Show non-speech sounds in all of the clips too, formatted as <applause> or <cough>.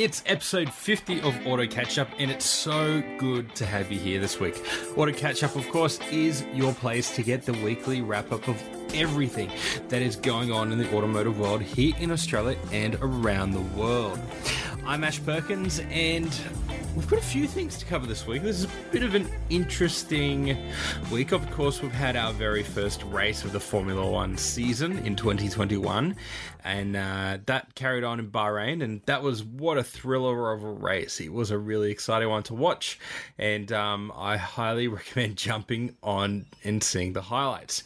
It's episode 50 of Auto Catch Up, and it's so good to have you here this week. Auto Catch Up, of course, is your place to get the weekly wrap up of everything that is going on in the automotive world here in Australia and around the world. I'm Ash Perkins, and we've got a few things to cover this week. This is a bit of an interesting week. Of course, we've had our very first race of the Formula One season in 2021, and uh, that carried on in Bahrain, and that was what a thriller of a race. It was a really exciting one to watch, and um, I highly <laughs> recommend jumping on and seeing the highlights.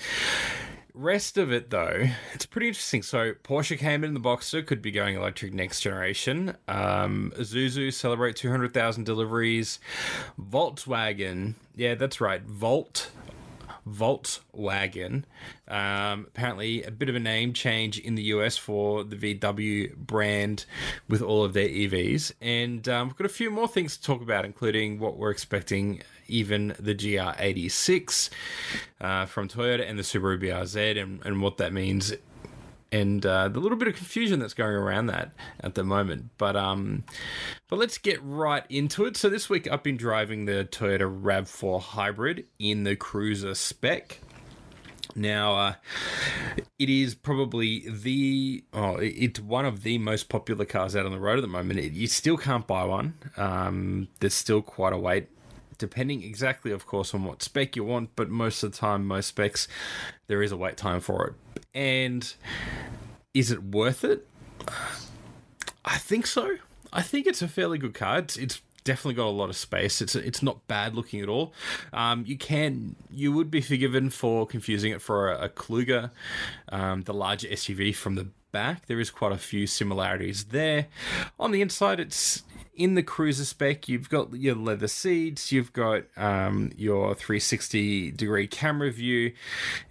Rest of it, though, it's pretty interesting. So Porsche Cayman the Boxster, could be going electric next generation. Um, Isuzu celebrate 200,000 deliveries. Volkswagen, yeah, that's right, Volt Voltswagen. Um, apparently, a bit of a name change in the US for the VW brand with all of their EVs. And um, we've got a few more things to talk about, including what we're expecting, even the GR86 uh, from Toyota and the Subaru BRZ, and, and what that means and uh, the little bit of confusion that's going around that at the moment. But um, but let's get right into it. So this week I've been driving the Toyota Rav4 Hybrid in the Cruiser spec. Now, uh, it is probably the oh, it's one of the most popular cars out on the road at the moment. It, you still can't buy one. Um, there's still quite a wait depending exactly, of course, on what spec you want, but most of the time, most specs, there is a wait time for it. And is it worth it? I think so. I think it's a fairly good car. It's, it's definitely got a lot of space. It's it's not bad looking at all. Um, you can you would be forgiven for confusing it for a, a Kluger, um, the larger SUV from the back. There is quite a few similarities there. On the inside, it's in the cruiser spec, you've got your leather seats, you've got um, your 360 degree camera view,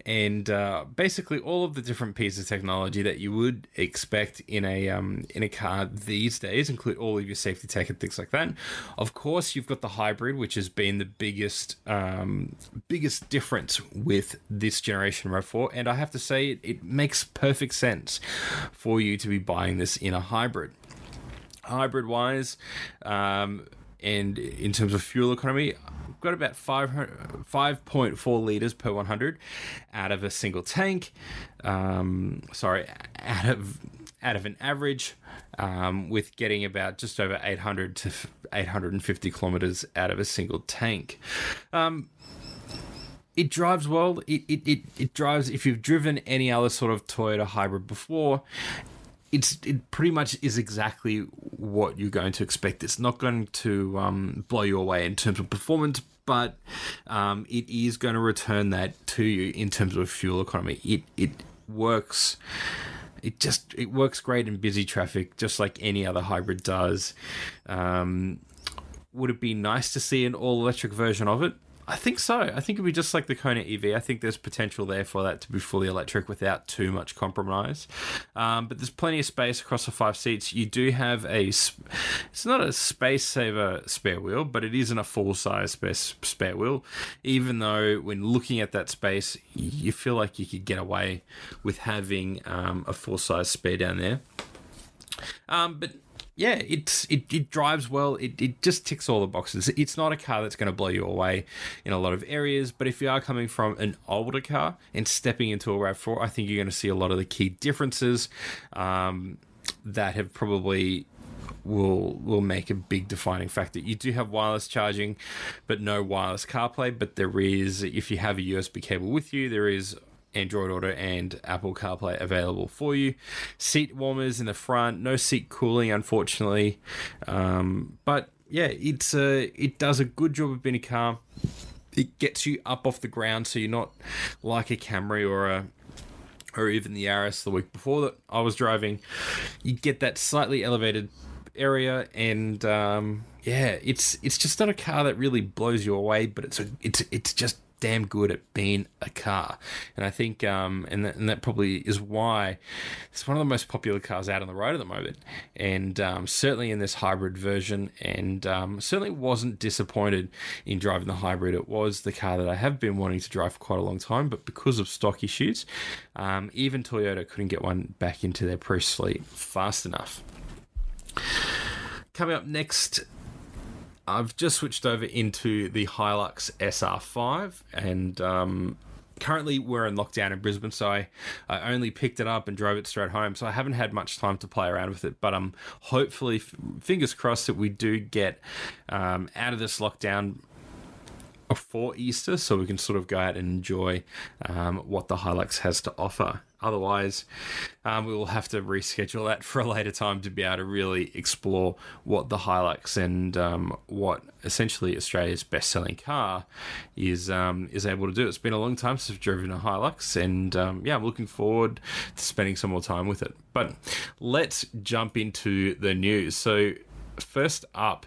and uh, basically all of the different pieces of technology that you would expect in a um, in a car these days, include all of your safety tech and things like that. Of course, you've got the hybrid, which has been the biggest um, biggest difference with this generation Rav4, and I have to say it, it makes perfect sense for you to be buying this in a hybrid hybrid wise, um, and in terms of fuel economy, I've got about 5.4 litres per 100 out of a single tank. Um, sorry, out of out of an average, um, with getting about just over 800 to 850 kilometres out of a single tank. Um, it drives well. It, it, it, it drives, if you've driven any other sort of Toyota hybrid before, it's it pretty much is exactly what you're going to expect. It's not going to um, blow you away in terms of performance, but um, it is going to return that to you in terms of fuel economy. It it works. It just it works great in busy traffic, just like any other hybrid does. Um, would it be nice to see an all electric version of it? I think so. I think it'd be just like the Kona EV. I think there's potential there for that to be fully electric without too much compromise. Um, but there's plenty of space across the five seats. You do have a. It's not a space saver spare wheel, but it isn't a full size spare, spare wheel. Even though when looking at that space, you feel like you could get away with having um, a full size spare down there. Um, but yeah, it's it, it drives well. It, it just ticks all the boxes. It's not a car that's going to blow you away in a lot of areas, but if you are coming from an older car and stepping into a RAV4, I think you're going to see a lot of the key differences um, that have probably will will make a big defining factor. You do have wireless charging, but no wireless CarPlay. But there is, if you have a USB cable with you, there is Android Auto and Apple CarPlay available for you. Seat warmers in the front, no seat cooling, unfortunately. Um, but yeah, it's a it does a good job of being a car. It gets you up off the ground, so you're not like a Camry or a or even the Yaris the week before that I was driving. You get that slightly elevated area, and um, yeah, it's it's just not a car that really blows you away, but it's a it's it's just damn good at being a car. And I think, um, and, that, and that probably is why it's one of the most popular cars out on the road at the moment. And um, certainly in this hybrid version, and um, certainly wasn't disappointed in driving the hybrid. It was the car that I have been wanting to drive for quite a long time, but because of stock issues, um, even Toyota couldn't get one back into their press fleet fast enough. coming up next, I've just switched over into the Hilux SR5, and um, currently we're in lockdown in Brisbane, so I, I only picked it up and drove it straight home. So I haven't had much time to play around with it, but I'm um, hopefully, fingers crossed, that we do get um, out of this lockdown before Easter, so we can sort of go out and enjoy um, what the Hilux has to offer. Otherwise, um, we will have to reschedule that for a later time to be able to really explore what the Hilux and um, what essentially Australia's best-selling car is um, is able to do. It's been a long time since I've driven a Hilux, and um, yeah, I'm looking forward to spending some more time with it. But let's jump into the news. So, first up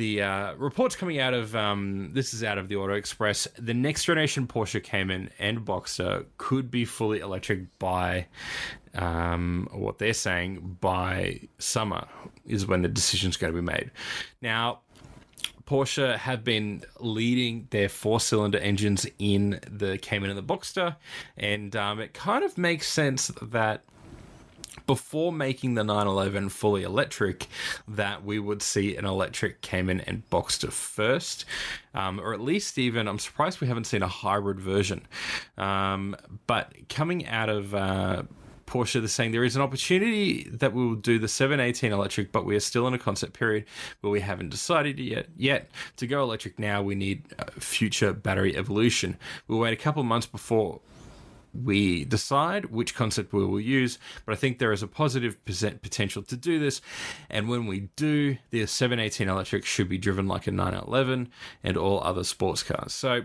the uh, reports coming out of um, this is out of the Auto Express. The next generation Porsche Cayman and Boxster could be fully electric by um, what they're saying by summer is when the decision's going to be made. Now, Porsche have been leading their four cylinder engines in the Cayman and the Boxster, and um, it kind of makes sense that before making the 911 fully electric that we would see an electric Cayman and Boxster first, um, or at least even I'm surprised we haven't seen a hybrid version. Um, but coming out of uh, Porsche, they're saying there is an opportunity that we will do the 718 electric, but we are still in a concept period where we haven't decided yet. Yet to go electric now, we need future battery evolution. We'll wait a couple months before we decide which concept we will use, but I think there is a positive potential to do this. And when we do, the 718 electric should be driven like a 911 and all other sports cars. So,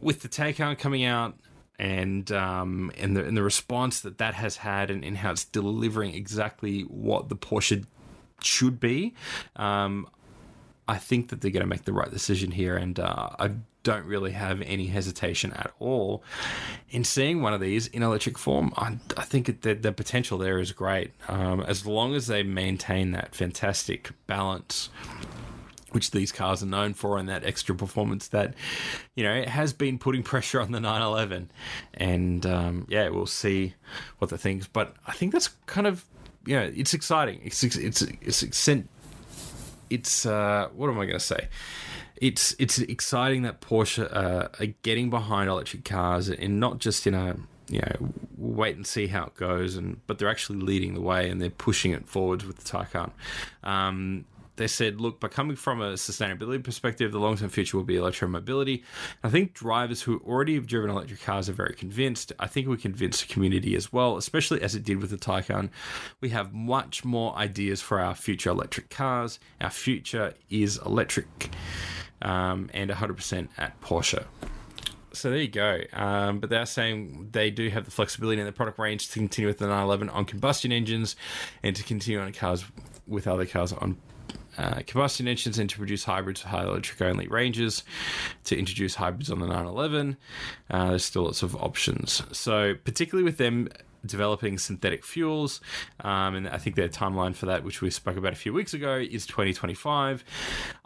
with the Taycan coming out, and um, and the and the response that that has had, and, and how it's delivering exactly what the Porsche should be, um, I think that they're going to make the right decision here, and uh, I don't really have any hesitation at all in seeing one of these in electric form. I, I think the, the potential there is great um, as long as they maintain that fantastic balance which these cars are known for, and that extra performance that, you know, it has been putting pressure on the 911. And um, yeah, we'll see what the things. But I think that's kind of, you know, it's exciting. It's it's it's it's, it's uh, what am I going to say? It's it's exciting that Porsche uh, are getting behind electric cars and not just in a you know wait and see how it goes and but they're actually leading the way and they're pushing it forwards with the Taycan. Um, they said, look, by coming from a sustainability perspective, the long term future will be electromobility. I think drivers who already have driven electric cars are very convinced. I think we convinced the community as well, especially as it did with the Taycan. We have much more ideas for our future electric cars. Our future is electric um, and 100% at Porsche. So there you go. Um, but they're saying they do have the flexibility in the product range to continue with the 911 on combustion engines and to continue on cars with other cars on uh, combustion engines and to produce hybrids with high electric only ranges, to introduce hybrids on the 911. Uh, there's still lots of options. So, particularly with them developing synthetic fuels. Um, and I think their timeline for that, which we spoke about a few weeks ago, is 2025.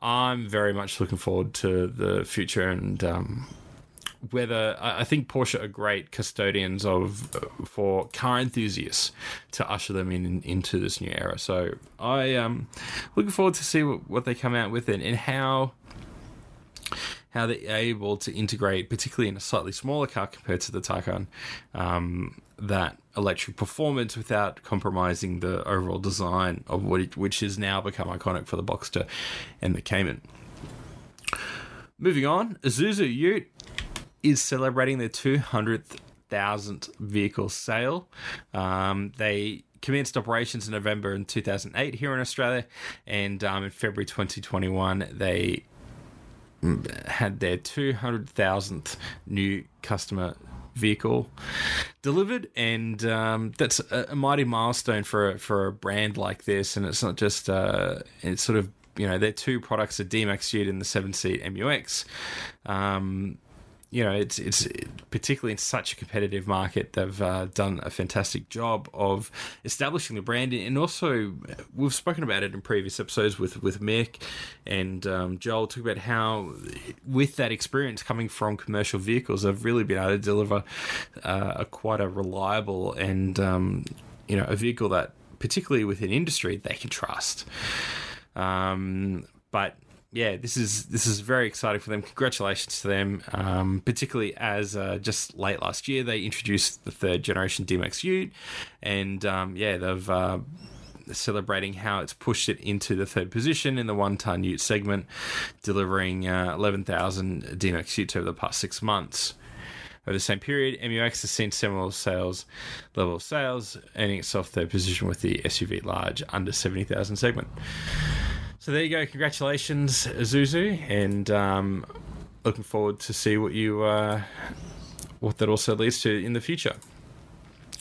I'm very much looking forward to the future and. Um, whether I think Porsche are great custodians of for car enthusiasts to usher them in into this new era. So I am um, looking forward to see what, they come out with and, and how how they're able to integrate, particularly in a slightly smaller car compared to the Taycan, um, that electric performance without compromising the overall design of what it, which has now become iconic for the Boxster and the Cayman. Moving on, Isuzu Ute is celebrating their 200,000th vehicle sale. Um, they commenced operations in November in 2008 here in Australia, and um, in February 2021 they had their 200,000th new customer vehicle delivered, and um, that's a, a, mighty milestone for a, for a brand like this. And it's not just uh, it's sort of you know their two products are D-Max Ute and the seven seat MUX. Um, you know, it's it's particularly in such a competitive market, they've uh, done a fantastic job of establishing the brand, and also we've spoken about it in previous episodes with with Mick and um, Joel. Talk about how, with that experience coming from commercial vehicles, they've really been able to deliver uh, a quite a reliable and um, you know a vehicle that particularly within industry, they can trust. Um, but yeah, this is this is very exciting for them. Congratulations to them, um, particularly as uh, just late last year they introduced the third generation D-Max Ute, and um, yeah, they've. Uh, celebrating how it's pushed it into the third position in the one ton ute segment, delivering uh, 11,000 D-Max utes over the past six months. Over the same period, MUX has seen similar sales level of sales, earning itself third position with the SUV large under 70,000 segment. So there you go. Congratulations, Zuzu, and um, looking forward to see what you uh, what that also leads to in the future.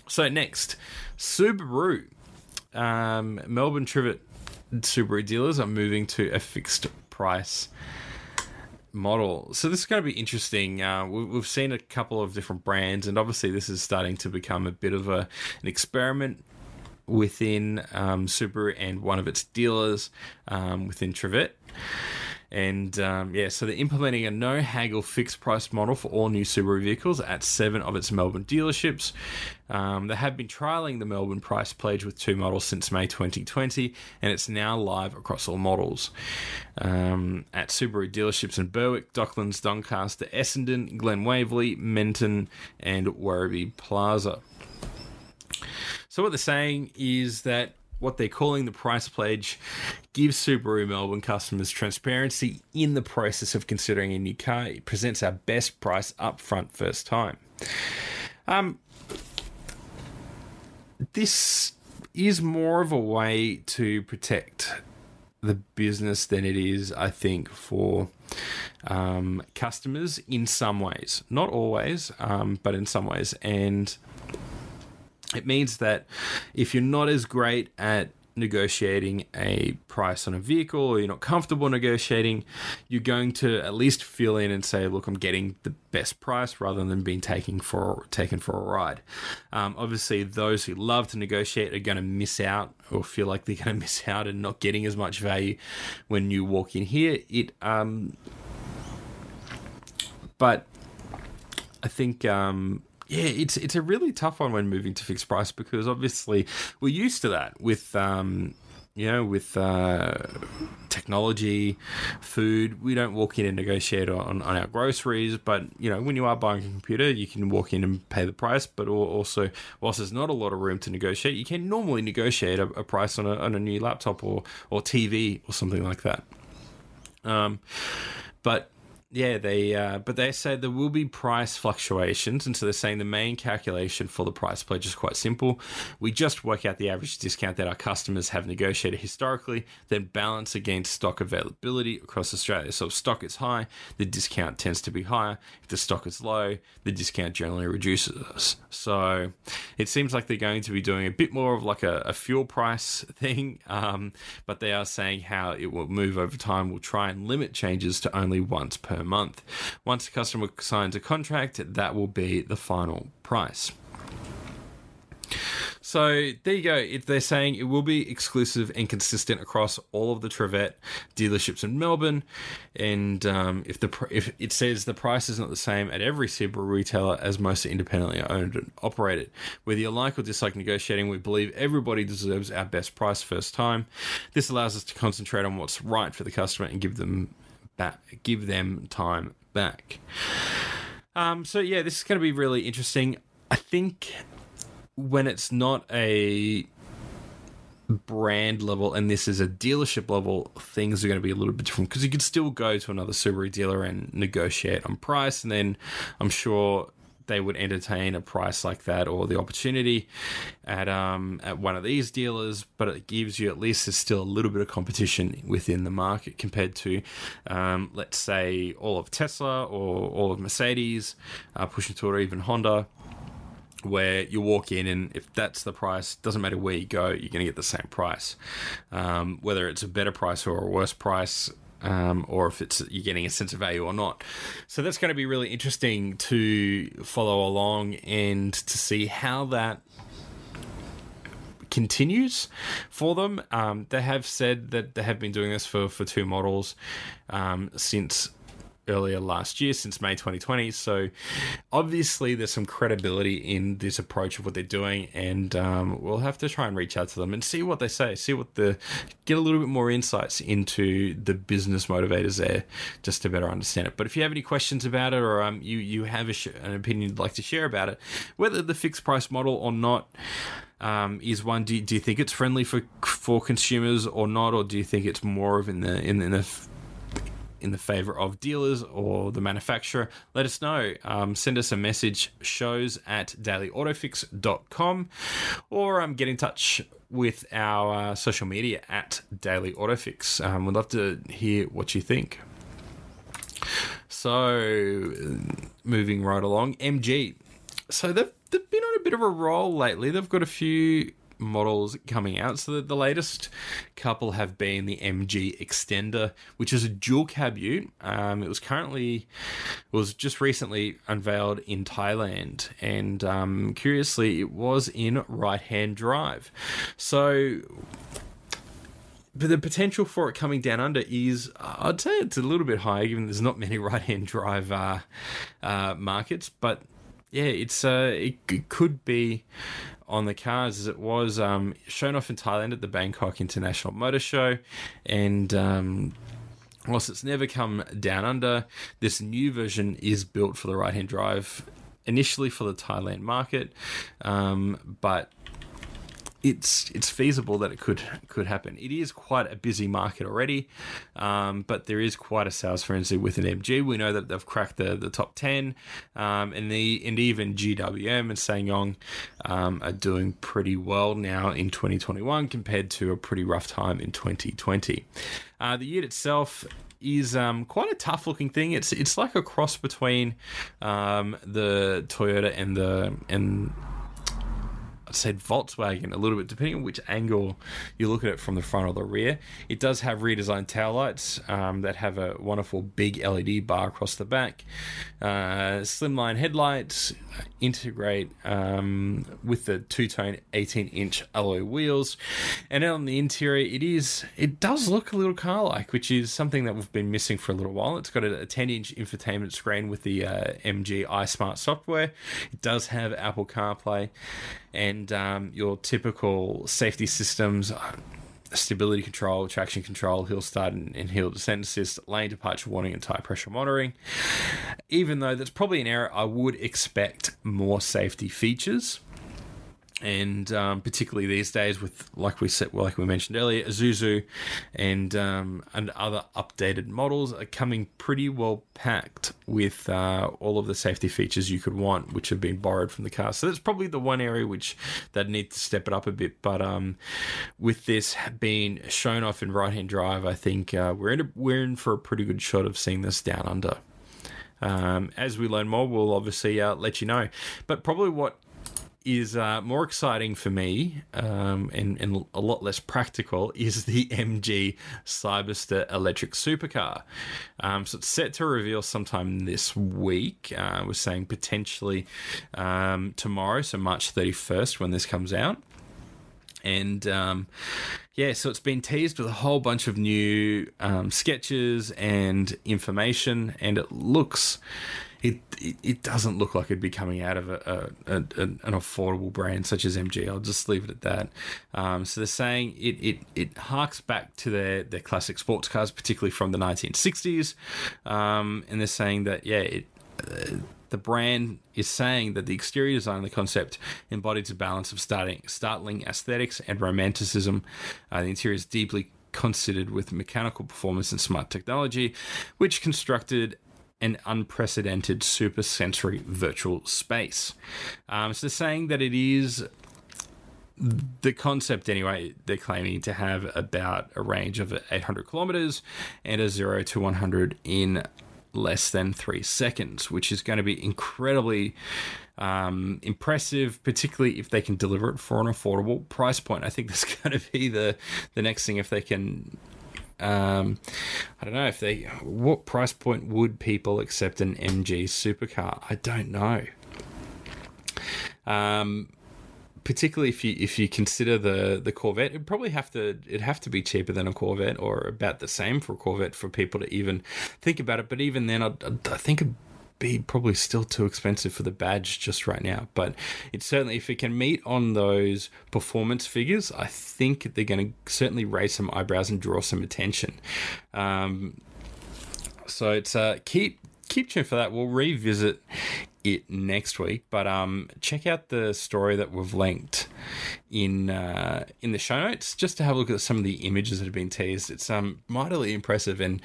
So next, Subaru. Um, Melbourne Trivett Subaru dealers are moving to a fixed price model. So this is going to be interesting. Uh, we've seen a couple of different brands, and obviously this is starting to become a bit of a an experiment within um, Subaru and one of its dealers um, within Trivett. And um, yeah, so they're implementing a no haggle fixed price model for all new Subaru vehicles at seven of its Melbourne dealerships. Um, they have been trialing the Melbourne price pledge with two models since May 2020, and it's now live across all models. Um, at Subaru dealerships in Berwick, Docklands, Doncaster, Essendon, Glen Waverley, Mentone, and Werribee Plaza. So what they're saying is that what they're calling the price pledge gives Subaru Melbourne customers transparency in the process of considering a new car. It presents our best price up front first time. Um, this is more of a way to protect the business than it is, I think, for um, customers in some ways. Not always, um, but in some ways. And it means that if you're not as great at negotiating a price on a vehicle or you're not comfortable negotiating, you're going to at least fill in and say, look, I'm getting the best price rather than being taken for taken for a ride. Um, obviously, those who love to negotiate are going to miss out or feel like they're going <laughs> to miss out and not getting as much value when you walk in here. It, um, but I think um, yeah, it's it's a really tough one when moving to fixed price because obviously we're used to that with um, you know with uh, technology, food. We don't walk in and negotiate on, on our groceries, but you know when you are buying a computer, you can walk in and pay the price. But also, whilst there's not a lot of room to negotiate, you can normally negotiate a, a price on a, on a new laptop or or TV or something like that. Um, but yeah, they uh, but they say there will be price fluctuations, and so they're saying the main calculation for the price pledge is quite simple. We just work out the average discount that our customers have negotiated historically, then balance against stock availability across Australia. So if stock is high, the discount tends to be higher. If the stock is low, the discount generally reduces. So it seems like they're going to be doing a bit more of like a, a fuel price <laughs> thing, um, but they are saying how it will move over time. We'll try and limit changes to only once per per month. Once the customer signs a contract, that will be the final price. So there you go. If they're saying it will be exclusive and consistent across all of the Trivett dealerships in Melbourne, and um, if the if it says the price is not the same at every Subaru retailer as most independently owned and operated. Whether you like or dislike negotiating, we believe everybody deserves our best price first time. This allows us to concentrate on what's right for the customer and give them back, give them time back. Um, so yeah, this is going to be really interesting. I think when it's not a brand level and this is a dealership level, things are going to be a little bit different because you could still go to another Subaru dealer and negotiate on price, and then I'm sure they would entertain a price like that or the opportunity at um, at one of these dealers, but it gives you at least there's still a little bit of competition within the market compared to, um, let's say, all of Tesla or all of Mercedes, uh, pushing to or even Honda where you walk in and if that's the price doesn't matter where you go you're going to get the same price. Um, whether it's a better price or a worse price um, or if it's you're getting a sense of value or not. So that's going to be really interesting to follow along and to see how that continues for them. Um, they have said that they have been doing this for, for two models um, since earlier last year since May 2020. So obviously there's some credibility in this approach of what they're doing, and um, we'll have to try and reach out to them and see what they say, see what the get a little bit more insights into the business motivators there, just to better understand it. But if you have any questions about it, or um, you you have sh- an opinion you'd like to share about it, whether the fixed price model or not. Um, is one do you, do you think it's friendly for for consumers or not, or do you think it's more of in the in, in the in the favor of dealers or the manufacturer, let us know. Um, send us a message, shows at dailyautofix.com, or um, get in touch with our uh, social media at Daily Autofix. Um, we'd love to hear what you think. So, moving right along, MG. So they've, they've been on a bit of a roll lately. They've got a few models coming out. So the, the latest couple have been the MG Extender, which is a dual cab ute. Um, it was currently, it was just recently unveiled in Thailand, and um, curiously, it was in right-hand drive. So but the potential for it coming down under is, I'd say it's a little bit higher, given there's not many <laughs> right hand drive uh, uh, markets. But yeah, it's uh, it, could be on the cards as it was um, shown off in Thailand at the Bangkok International Motor Show, and um, whilst it's never come down under, this new version is built for the right hand drive. Initially for the Thailand market, um, but it's it's feasible that it could could happen. It is quite a busy market already, um, but there is quite a sales frenzy with an MG. We know that they've cracked the, the top ten, um, and the and even GWM and SsangYong um, are doing pretty well now in 2021 compared to a pretty rough time in 2020. Uh, the ute itself is um, quite a tough looking thing. It's it's like a cross between um, the Toyota and the and said Volkswagen a little bit, depending on which angle you look at it from the front or the rear. It does have redesigned taillights um, that have a wonderful big LED bar across the back. Uh, slimline headlights integrate um, with the two-tone 18-inch alloy wheels, and on the interior, it is it does look a little car-like, which is something that we've been missing for a little while. It's got a 10-inch infotainment screen with the uh, MG iSmart software. It does have Apple CarPlay and um, your typical safety systems uh, stability control, traction control, hill start and, and, hill descent assist, lane departure warning, and tire pressure monitoring. Even though that's probably an error, I would expect more safety features and um, particularly these days with like we said like we mentioned earlier Isuzu and um, and other updated models are coming pretty well packed with uh, all of the safety features you could want which have been borrowed from the car. So that's probably the one area which that need to step it up a bit. But um, with this being shown off in right hand drive I think uh, we're in a, we're in for a pretty good shot of seeing this down under. Um, as we learn more, we'll obviously uh, let you know. But probably what is uh, more exciting for me um, and, and, a lot less practical <laughs> is the MG Cyberster electric supercar. Um, so it's set to reveal sometime this week. Uh, we're saying potentially um, tomorrow, so March 31st when this comes out. And um, yeah, so it's been teased with a whole bunch of new um, sketches and information, and it looks it, it, it doesn't look like it'd be coming out of a, a, a, an affordable brand such as MG. I'll just leave it at that. Um, so they're saying it, it it harks back to their their classic sports cars, particularly from the 1960s, um, and they're saying that yeah, it. Uh, the brand is saying that the exterior design of the concept embodies a balance of starting, startling aesthetics and romanticism. Uh, the interior is deeply considered with mechanical performance and smart technology, which constructed an unprecedented super sensory virtual space. Um, so saying that it is the concept anyway they're claiming to have about a range of 800 kilometers and a 0 to 100 in less than three seconds which is going to be incredibly um, impressive particularly if they can deliver it for an affordable price point i think that's <laughs> going to be the the next thing if they can um, I don't know if they. What price point would people accept an MG supercar? I don't know. Um, particularly if you if you consider the the Corvette, it'd probably have to it'd have to be cheaper than a Corvette or about the same for a Corvette for people to even think about it. But even then, I, I think be probably still too expensive for the badge just right now. But it's certainly if it can meet on those performance figures, I think they're going to certainly raise some eyebrows and draw some attention. Um, so it's uh, keep keep tuned for that. We'll revisit it next week. But um, check out the story that we've linked in uh, in the show notes just to have a look at some of the images that have been teased. It's um mightily impressive, and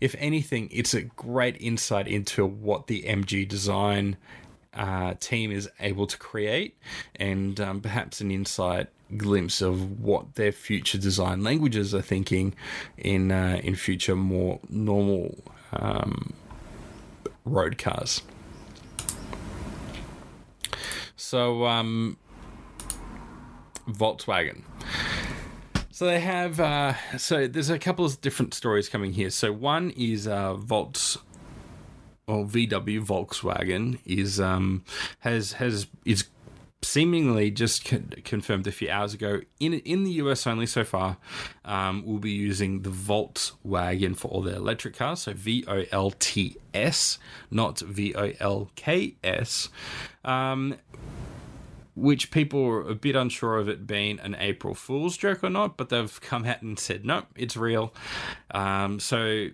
if anything, it's a great insight into what the MG design uh, team is able to create, and um, perhaps an insight glimpse of what their future design languages are thinking in uh, in future more normal um, road cars. So, um, Volkswagen. So they have. Uh, so there's a couple of different stories coming here. So one is uh, Volts or VW Volkswagen is um, has has is seemingly just con- confirmed a few hours ago in in the US only so far. Um, will be using the Voltswagen for all their electric cars. So V O L T S, not V O L K S. Um, which people are a bit unsure of it being an April Fool's joke or not, but they've <laughs> come out and said, no, it's real. Um, so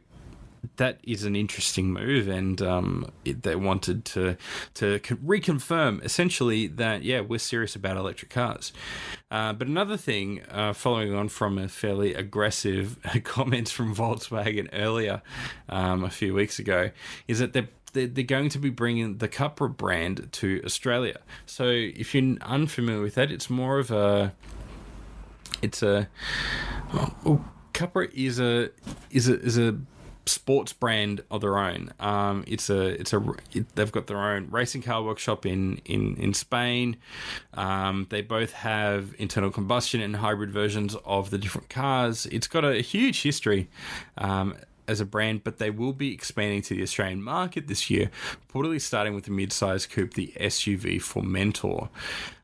that is an interesting move, and um, it, they wanted to to reconfirm essentially that yeah, we're serious about electric cars. Uh, but another thing, uh, following on from a fairly aggressive <laughs> comments from Volkswagen earlier um, a few weeks ago, is that they're they're, they're going to be bringing the Cupra brand to Australia. So if you're unfamiliar with that, it's more of a it's a well, Cupra is a is a is a sports brand of their own. Um, it's a it's a it, they've got their own racing car workshop in in in Spain. Um, they both have internal combustion and hybrid versions of the different cars. It's got a huge history. Um, as a brand, but they will be expanding to the Australian market this year, reportedly starting with the mid-size coupe, the SUV Formentor.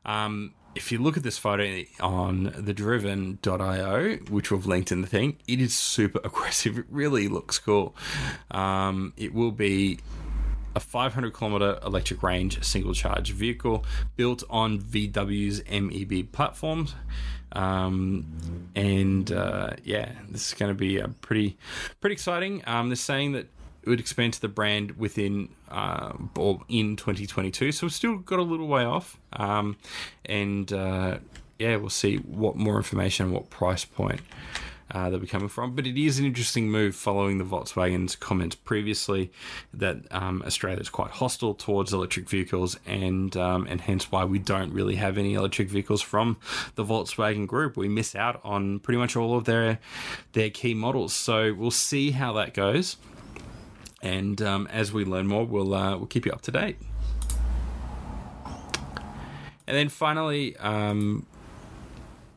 Um, if you look at this photo on the driven.io, which we've linked in the thing, it is super <laughs> aggressive. It really looks cool. Um, it will be a 500 kilometer electric range single charge vehicle built on VW's MEB platforms. Um, and uh, yeah, this is going to be a pretty pretty exciting. Um, they're saying that it would expand to the brand within uh, or in 2022, so we've still got a little way off. Um, and uh, yeah, we'll see what more information, what price point uh, they'll be coming from. But it is an interesting move following the Volkswagen's comments previously that um, Australia is quite hostile towards electric vehicles, and um, and hence why we don't really have any electric vehicles from the Volkswagen Group. We miss out on pretty much all of their their key models. So we'll see how that goes. And um, as we learn more, we'll uh, we'll keep you up to date. And then finally, um,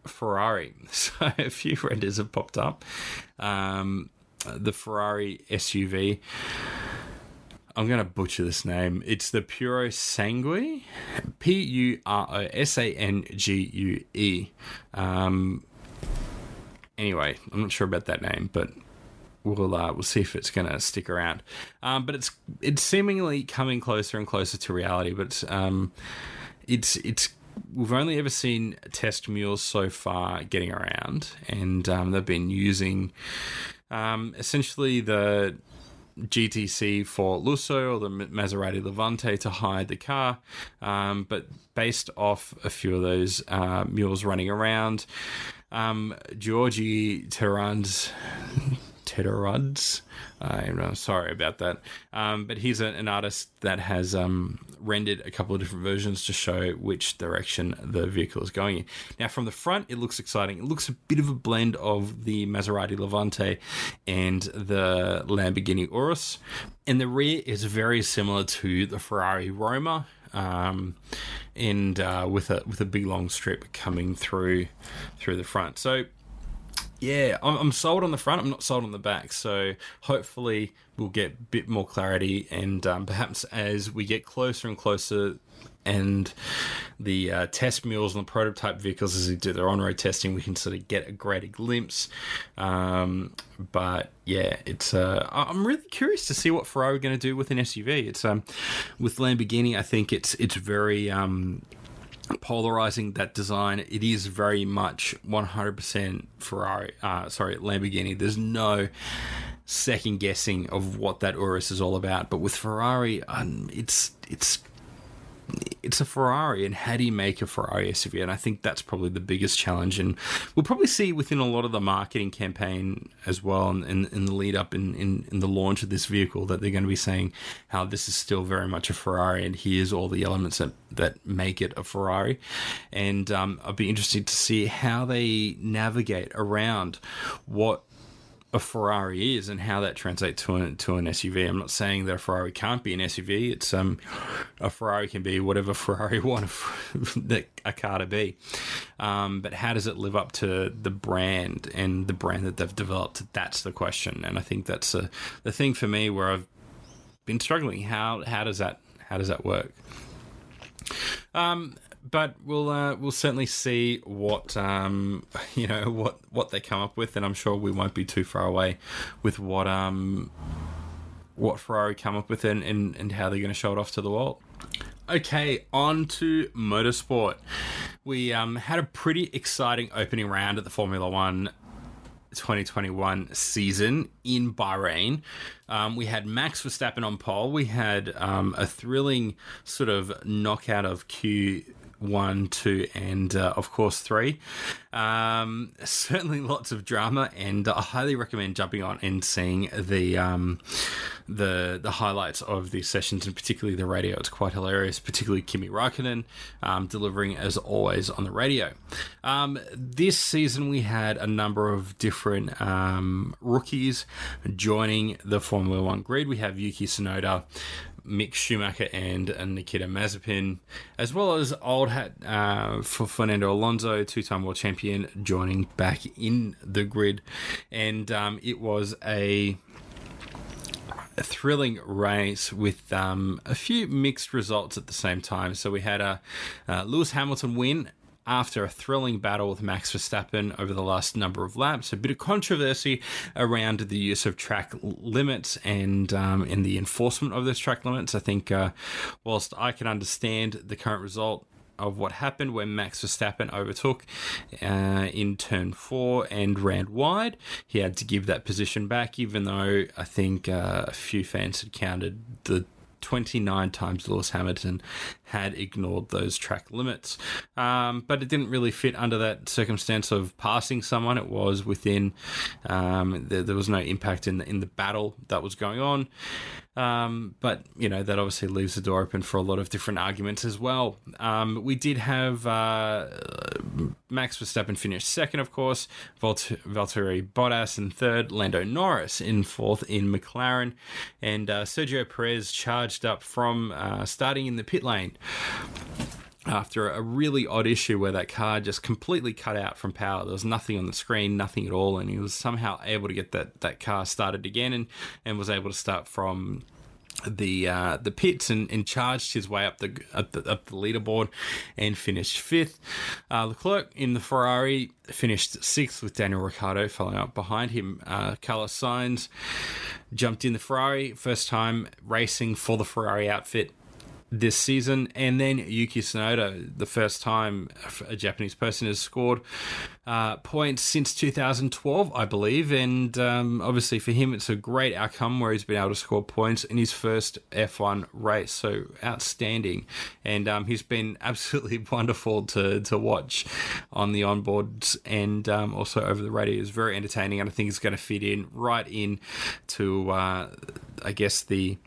Ferrari. <laughs> So a few renders have popped up. Um, the Ferrari SUV. I'm going to butcher this name. It's the Puro Sangue, P U R O S A N G U E. Um, anyway, I'm not sure about that name, but we'll uh, we'll see if it's going to stick around. Um, but it's it's seemingly coming closer and closer to reality. But um, it's it's we've only ever seen test mules so far getting around, and um, they've been using um, essentially the GTC4Lusso or the Maserati Levante to hide the car, um, but based off a few of those uh, mules running around, um, Georgie Terran's Tedderuds. I'm sorry about that. Um, but he's a, an artist that has um, rendered a couple of different versions to show which direction the vehicle is going in. Now, from the front, it looks exciting. It looks a bit of a blend of the Maserati Levante and the Lamborghini Urus. And the rear is very similar to the Ferrari Roma. Um, and uh, with a with a big long strip coming through through the front. So yeah, I'm, I'm sold on the front. I'm not sold on the back. So hopefully we'll get a bit more clarity, and um, perhaps as we get closer and closer, and the uh, test mules and the prototype vehicles as they do their on-road testing, we can sort of get a greater glimpse. Um, but yeah, it's uh, I'm really curious to see what Ferrari are going to do with an SUV. It's um, with Lamborghini, I think it's it's very um, polarizing that design. It is very much 100% Ferrari, uh, sorry, Lamborghini. There's no second guessing of what that Urus is all about. But with Ferrari, um, it's it's it's a Ferrari, and how do you make a Ferrari SUV? And I think that's probably the biggest challenge. And we'll probably see within a lot of the marketing campaign as well, and in, in, the lead up in, in, in, the launch of this vehicle, that they're going to be saying how this is still very much a Ferrari, and here's all the elements that, that make it a Ferrari. And um, I'd be interested to see how they navigate around what a Ferrari is and how that translates to an, to an SUV. I'm not saying that a Ferrari can't be an SUV. It's um, a Ferrari can be whatever <laughs> Ferrari want <laughs> a car to be. Um, but how does it live up to the brand and the brand that they've developed? That's the question, and I think that's a, the thing for me where I've been struggling. How how does that how does that work? Um, but we'll uh, we'll certainly see what um, <laughs> you know what what they come up with, and I'm sure we won't be too far away with what um what Ferrari come up with and, and, and how they're going to show it off to the world. Okay, on to motorsport. We um, had a pretty exciting opening round at the Formula One 2021 season in Bahrain. Um, we had Max Verstappen on pole. We had um, a thrilling sort of knockout of Q one, two, and uh, of course three. Um, <laughs> certainly lots of drama, and I highly recommend jumping on and seeing the um, the the highlights of these sessions, and particularly the radio. It's quite hilarious, particularly Kimi Raikkonen um, delivering as always on the radio. Um, this season we had a number of different um, rookies joining the Formula One grid. We have Yuki Tsunoda, Mick Schumacher and, Nikita Mazepin, as well as old hat uh, for Fernando Alonso, two-time world champion, joining back in the grid, and um, it was a a thrilling race with um, a few mixed results at the same time. So we had a uh, Lewis Hamilton win after a thrilling battle with Max Verstappen over the last number of laps. A bit of controversy around the use of track limits and um, in the enforcement of those track limits. I think, uh, whilst I can understand the current result, of what happened when Max Verstappen overtook uh, in turn four and ran wide. He had to give that position back, even though I think uh, a few fans had counted the 29 times Lewis Hamilton had ignored those track limits. Um, but it didn't really fit under that circumstance of passing someone. It was within, um, there, there, was no impact in the, in the battle that was going on. Um, but, you know, that obviously leaves the door open for a lot of different arguments as well. Um, we did have uh, Max Verstappen finish second, of course, Valt- Valtteri Bottas in third, Lando Norris in fourth in McLaren, and uh, Sergio Perez charged up from uh, starting in the pit lane after a really odd issue where that car just completely cut out from power. There was nothing on the screen, nothing at all, and he was somehow able to get that, that car started again and, and was able to start from the uh, the pits and, and charged his way up the, up the up the leaderboard and finished fifth. Uh, Leclerc in the Ferrari finished sixth with Daniel Ricciardo following up behind him. Uh, Carlos Sainz jumped in the Ferrari first time racing for the Ferrari outfit this season. And then Yuki Tsunoda, the first time a Japanese person has scored uh, points since 2012, I believe. And um, obviously for him, it's a great outcome where he's been able to score points in his first F1 race. So outstanding. And um, he's been <laughs> absolutely wonderful to, to watch on the onboards and um, also over the radio. It's very entertaining. And I think it's going to fit in right in to, uh, I guess, the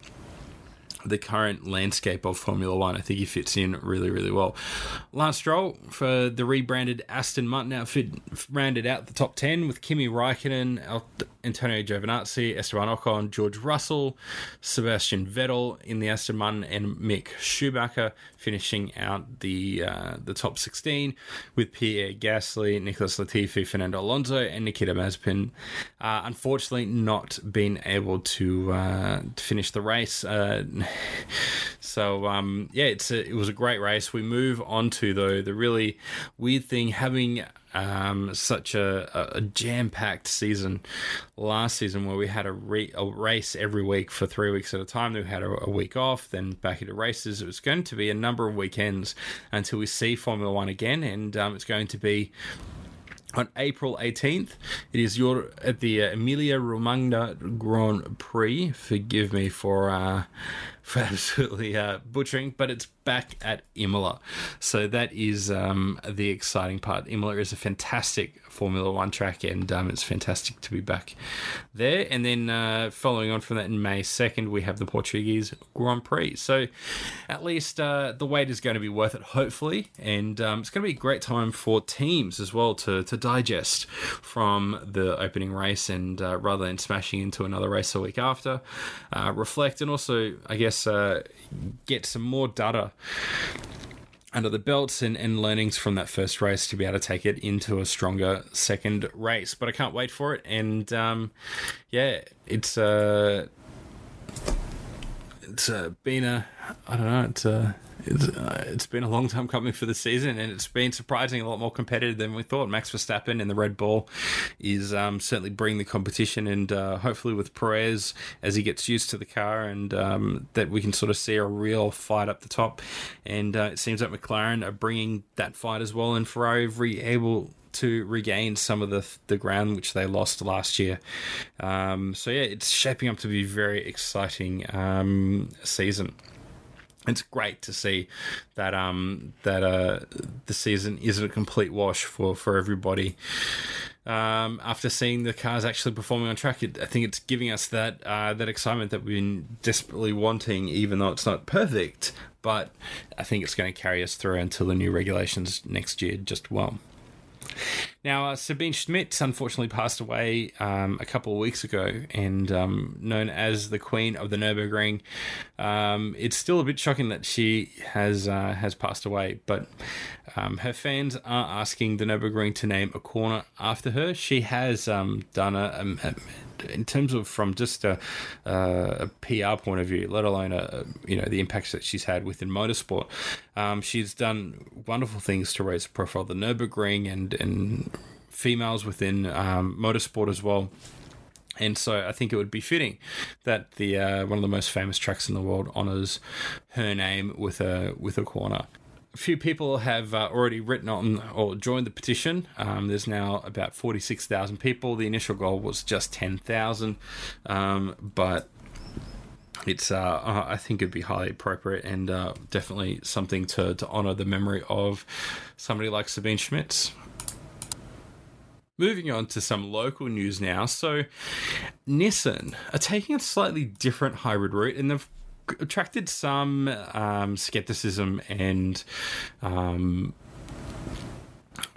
the current landscape of Formula One. I think he fits in really, really well. Lance Stroll for the rebranded Aston Martin outfit rounded out the top 10 with Kimi Raikkonen, Antonio Giovinazzi, Esteban Ocon, George Russell, Sebastian Vettel in the Aston Martin, and Mick Schumacher finishing out the uh, the top 16 with Pierre Gasly, Nicholas Latifi, Fernando Alonso, and Nikita Mazepin. Uh, unfortunately, not being able to, uh, to finish the race. Uh, so um, yeah, it's a, it was a great race. We move on to though the really weird thing having um, such a, a jam packed season last season where we had a, re- a, race every week for three weeks at a time. Then we had a, a, week off, then back into races. It was going to be a number of weekends until we see Formula One again, and um, it's going to be on April 18th. It is your at the uh, Emilia Romagna Grand Prix. Forgive me for uh, for <laughs> absolutely uh, butchering, but it's back at Imola. So that is um, the exciting part. Imola is a fantastic Formula One track, and um, it's fantastic to be back there. And then uh, following on from that, in May 2nd, we have the Portuguese Grand Prix. So at least uh, the wait is going to be worth it, hopefully. And um, it's going to be a great time for teams as well to, to digest from the opening race and uh, rather than smashing into another race a week after, uh, reflect and also, I guess, uh, get some more data under the belts and, and learnings from that first race to be able to take it into a stronger second race. But I can't wait for it. And um, yeah, it's uh, it's uh, been a I don't know it's a it's, uh, it's been a long time coming for the season, and it's been surprising a lot more competitive than we thought. Max Verstappen and the Red Bull is um, certainly bringing the competition, and uh, hopefully with Perez as he gets used to the car, and um, that we can sort of see a real fight up the top. And uh, it seems like McLaren are bringing that fight as well, and Ferrari are able to regain some of the the ground which they lost last year. Um, so yeah, it's shaping up to be a very exciting um, season it's great to see that um that uh the season isn't a complete wash for for everybody. Um, after seeing the cars actually performing on track, it, I think it's giving us that uh, that excitement that we've been desperately wanting, even though it's not perfect. But I think it's going to carry us through until the new regulations next year just well. Now, uh, Sabine Schmitz unfortunately passed away um, a couple of weeks ago, and um, known as the Queen of the Nurburgring. Um, it's still a bit shocking that she has uh, has passed away, but um, her fans are asking the Nurburgring to name a corner after her. She has um, done a, a, a in terms of from just a, a, PR point of view, let alone a, you know the impacts that she's had within motorsport. Um, she's done wonderful things to raise the profile of the Nurburgring and and females within um, motorsport as well. And so I think it would be fitting that the uh, one of the most famous tracks in the world honors her name with a with a corner a few people have uh, already written on or joined the petition. Um, there's now about 46,000 people. The initial goal was just 10,000, um, but it's uh, I think it'd be highly appropriate and uh, definitely something to, to honor the memory of somebody like Sabine Schmitz. Moving on to some local news now. So, Nissan are taking a slightly different hybrid route, and they've attracted some um, skepticism and um,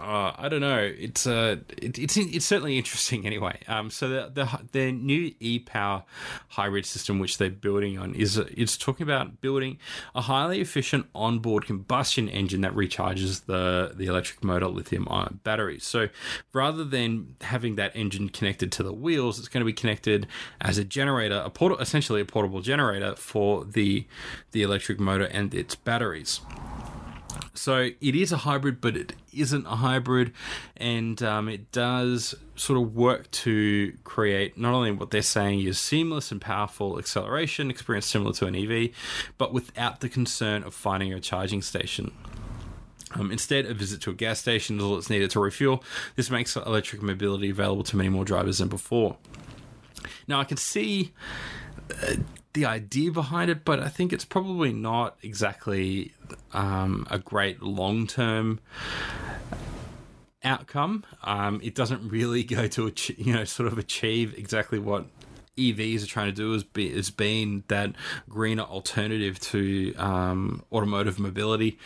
uh, I don't know. It's uh, it, it's it's certainly interesting <laughs> anyway. Um, so the the the new e power hybrid system which they're building on is it's talking about building a highly efficient onboard combustion engine that recharges the the electric motor lithium ion batteries. So rather than having that engine connected to the wheels, it's going to be connected as a generator, a port- essentially a portable generator for the the electric motor and its batteries. So it is a hybrid, but it isn't a hybrid, and um, it does sort of work to create not only what they're saying is seamless and powerful acceleration experience similar to an EV, but without the concern of finding a charging station. Um, instead, a visit to a gas station is all that's needed to refuel. This makes electric mobility available to many more drivers than before. Now, I can see the idea behind it, but I think it's probably not exactly um, a great long term outcome. Um, it doesn't really <laughs> go to achieve, you know sort of achieve exactly what EVs are trying to do is be is being that greener alternative to um, automotive mobility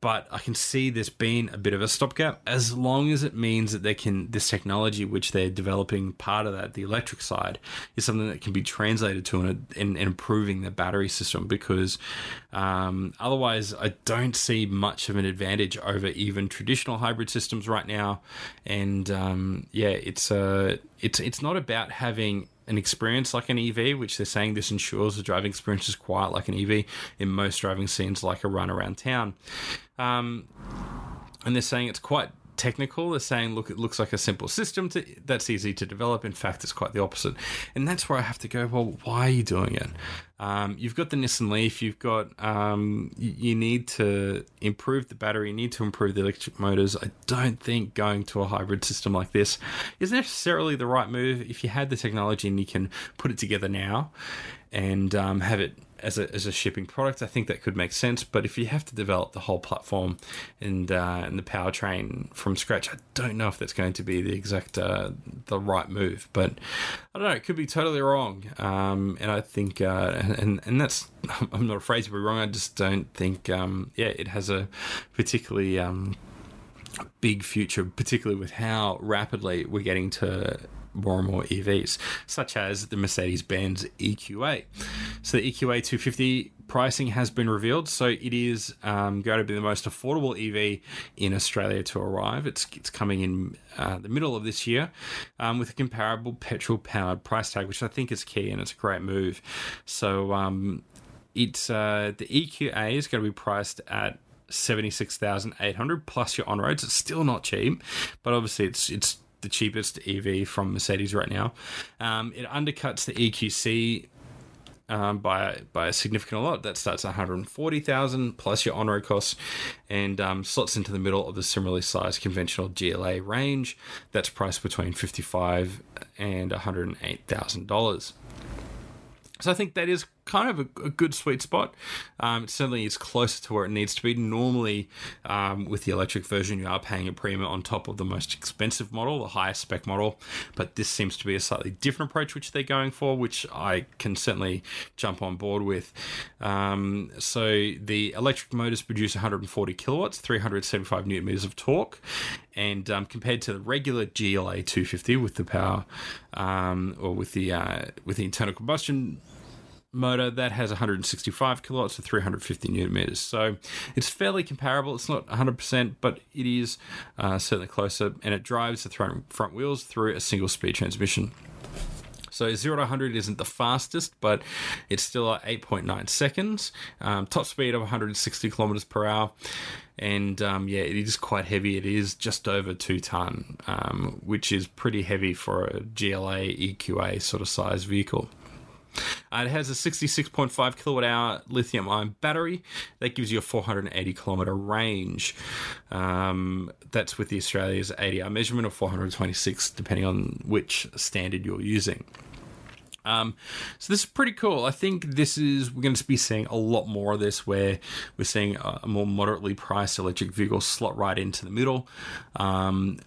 but I can see this being a bit of a stopgap as long as it means that they can this technology which they're developing part of that the electric side is something that can be translated to in, in, in improving the battery system because um, otherwise I don't see much of an advantage over even traditional hybrid systems right now. And um, yeah it's uh, it's it's not about having an experience like an EV, which they're saying this ensures the driving experience is quiet like an EV in most driving scenes, like a run around town. Um, and they're saying it's quite technical. They're saying, look, it looks like a simple system to, that's easy to develop. In fact, it's quite the opposite. And that's where I have to go, well, why are you doing it? Um, you've got the Nissan Leaf, you've got, um, you, you need to improve the battery, you need to improve the electric motors. I don't think going to a hybrid system like this is necessarily the right move. If you had the technology and you can put it together now and um, have it as a, as a shipping product, I think that could make sense. But if you have to develop the whole platform and uh, and the powertrain from scratch, I don't know if that's going to be the exact uh, the right move. But I don't know; it could be totally wrong. Um, and I think, uh, and and that's <laughs> I'm not afraid to be wrong. I just don't think, um, yeah, it has a particularly um, big future, particularly with how rapidly we're getting to more and more EVs, such as the Mercedes Benz EQA. So, the EQA 250 pricing has been revealed. So, it is um, going to be the most affordable EV in Australia to arrive. It's, it's coming in uh, the middle of this year um, with a comparable petrol powered price tag, which I think is key and it's a great move. So, um, it's uh, the EQA is going to be priced at 76,800 plus your on roads. It's still not cheap, but obviously it's it's the cheapest EV from Mercedes right now. Um, it undercuts the EQC um, by by a significant lot. That starts at 140,000 plus your on-road costs, and um, slots into the middle of the similarly sized conventional GLA range. That's priced between 55 and 108 thousand dollars. So I think that is kind of a, a good sweet spot. Um, it certainly is closer to where it needs to be. Normally, um, with the electric version, you are paying a premium on top of the most expensive model, the highest spec model. But this seems to be a slightly different approach which they're going for, which I can certainly jump on board with. Um, so the electric motors produce 140 kilowatts, 375 newton meters of torque, and um, compared to the regular GLA 250 with the power um, or with the uh, with the internal combustion motor that has 165 kilowatts to 350 newton meters. So it's fairly comparable. It's not 100%, but it is uh, certainly closer, and it drives the front wheels through a single speed transmission. So 0 to 100 isn't the fastest, but it's still at 8.9 seconds. Um, top speed of 160 kilometers per hour. And um, yeah, it is quite heavy. It is just over two ton, um, which is pretty heavy for a GLA EQA sort of size vehicle. Uh, it has a 66.5 kilowatt hour lithium ion battery that gives you a 480 kilometer range. Um, that's with the Australia's ADR measurement of 426, depending on which standard you're using. Um, so this is pretty cool. I think this is we're going to be seeing a lot more of this, where we're seeing a more moderately priced electric vehicle slot right into the middle. Um,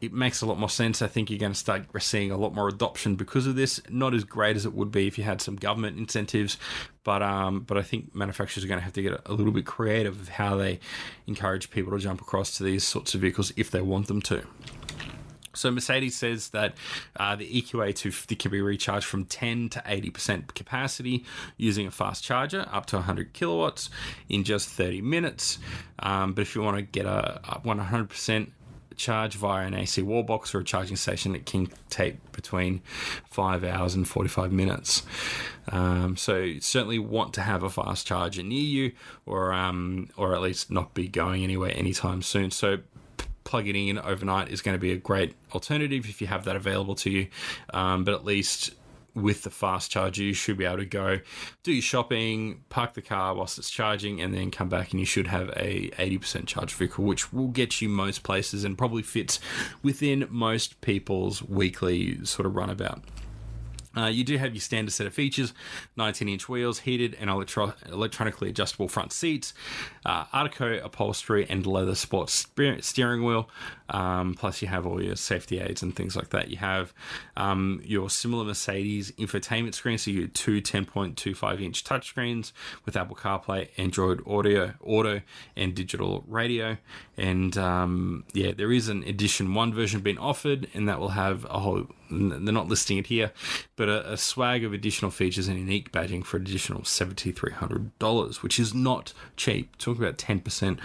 it makes a lot more sense. I think you're going to start seeing a lot more adoption because of this. Not as great as it would be if you had some government incentives, but um, but I think manufacturers are going to have to get a little bit creative of how they encourage people to jump across to these sorts of vehicles if they want them to. So Mercedes says that uh, the EQA 250 can be recharged from 10 to 80% capacity using a fast charger up to 100 kilowatts in just 30 minutes. Um, but if you want to get a, a 100% charge via an AC wall box or a charging station, that can take between five hours and 45 minutes. Um, so certainly want to have a fast charger near you, or um, or at least not be going anywhere anytime soon. So plugging in overnight is going to be a great alternative if you have that available to you. Um, but at least with the fast charger, you should be able to go do your shopping, park the car whilst it's charging, and then come back and you should have a 80% charge vehicle, which will get you most places and probably fits within most people's weekly sort of runabout. Uh, you do have your standard set of features 19 inch wheels, heated and electro- electronically adjustable front seats, uh, Artico upholstery, and leather sports steering wheel. Um, plus, you have all your safety aids and things like that. You have um, your similar Mercedes infotainment screen, so you two 10.25 inch touchscreens with Apple CarPlay, Android Audio, Auto, and digital radio. And um, yeah, there is an Edition 1 version being offered, and that will have a whole they're not listing it here, but a, a, swag of additional features and unique badging for an additional $7,300, which is not cheap. Talk about 10%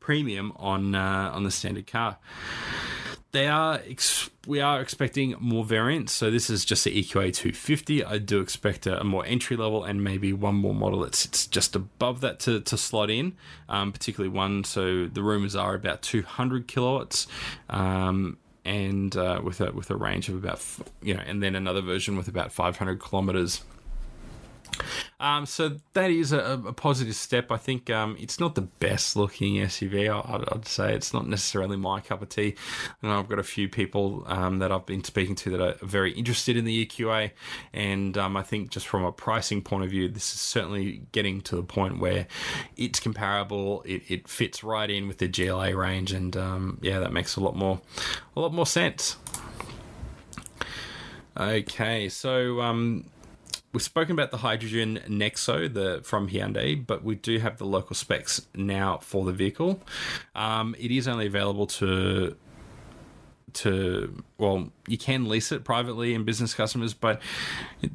premium on uh, on the standard car. They are ex- we are expecting more variants, so this is just the EQA 250. I do expect a, a, more entry level and maybe one more model that sits just above that to, to slot in, um, particularly one. So the rumors are about 200 kilowatts. Um, and uh, with a with a range of about you know, and then another version with about 500 kilometers. Um, so that is a, a, positive step. I think um, it's not the best looking SUV. I, would say it's not necessarily my cup of tea. And I've got a few people um, that I've been speaking to that are very interested in the EQA, and um, I think just from a pricing point of view, this is certainly getting to the point where it's comparable. It, it fits right in with the GLA range, and um, yeah, that makes a lot more a lot more sense. Okay, so um, We've spoken about the hydrogen Nexo the from Hyundai, but we do have the local specs now for the vehicle. Um, it is only available to to well you can lease it privately in business customers but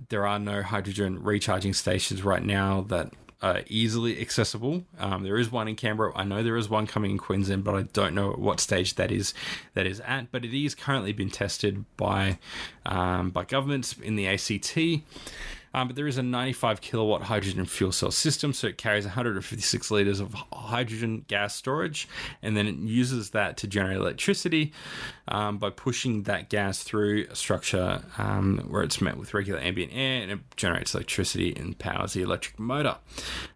there are no hydrogen recharging stations right now that are easily accessible. Um, there is one in canberra. I know there is one coming in queensland but i don't know what stage that is that is at. But it is currently been tested by um, by governments in the ACT um, but there is a 95 kilowatt hydrogen fuel cell system, so it carries 156 liters of hydrogen gas storage, and then it uses that to generate electricity um, by pushing that gas through a structure um, where it's met with regular ambient air and it generates electricity and powers the electric motor.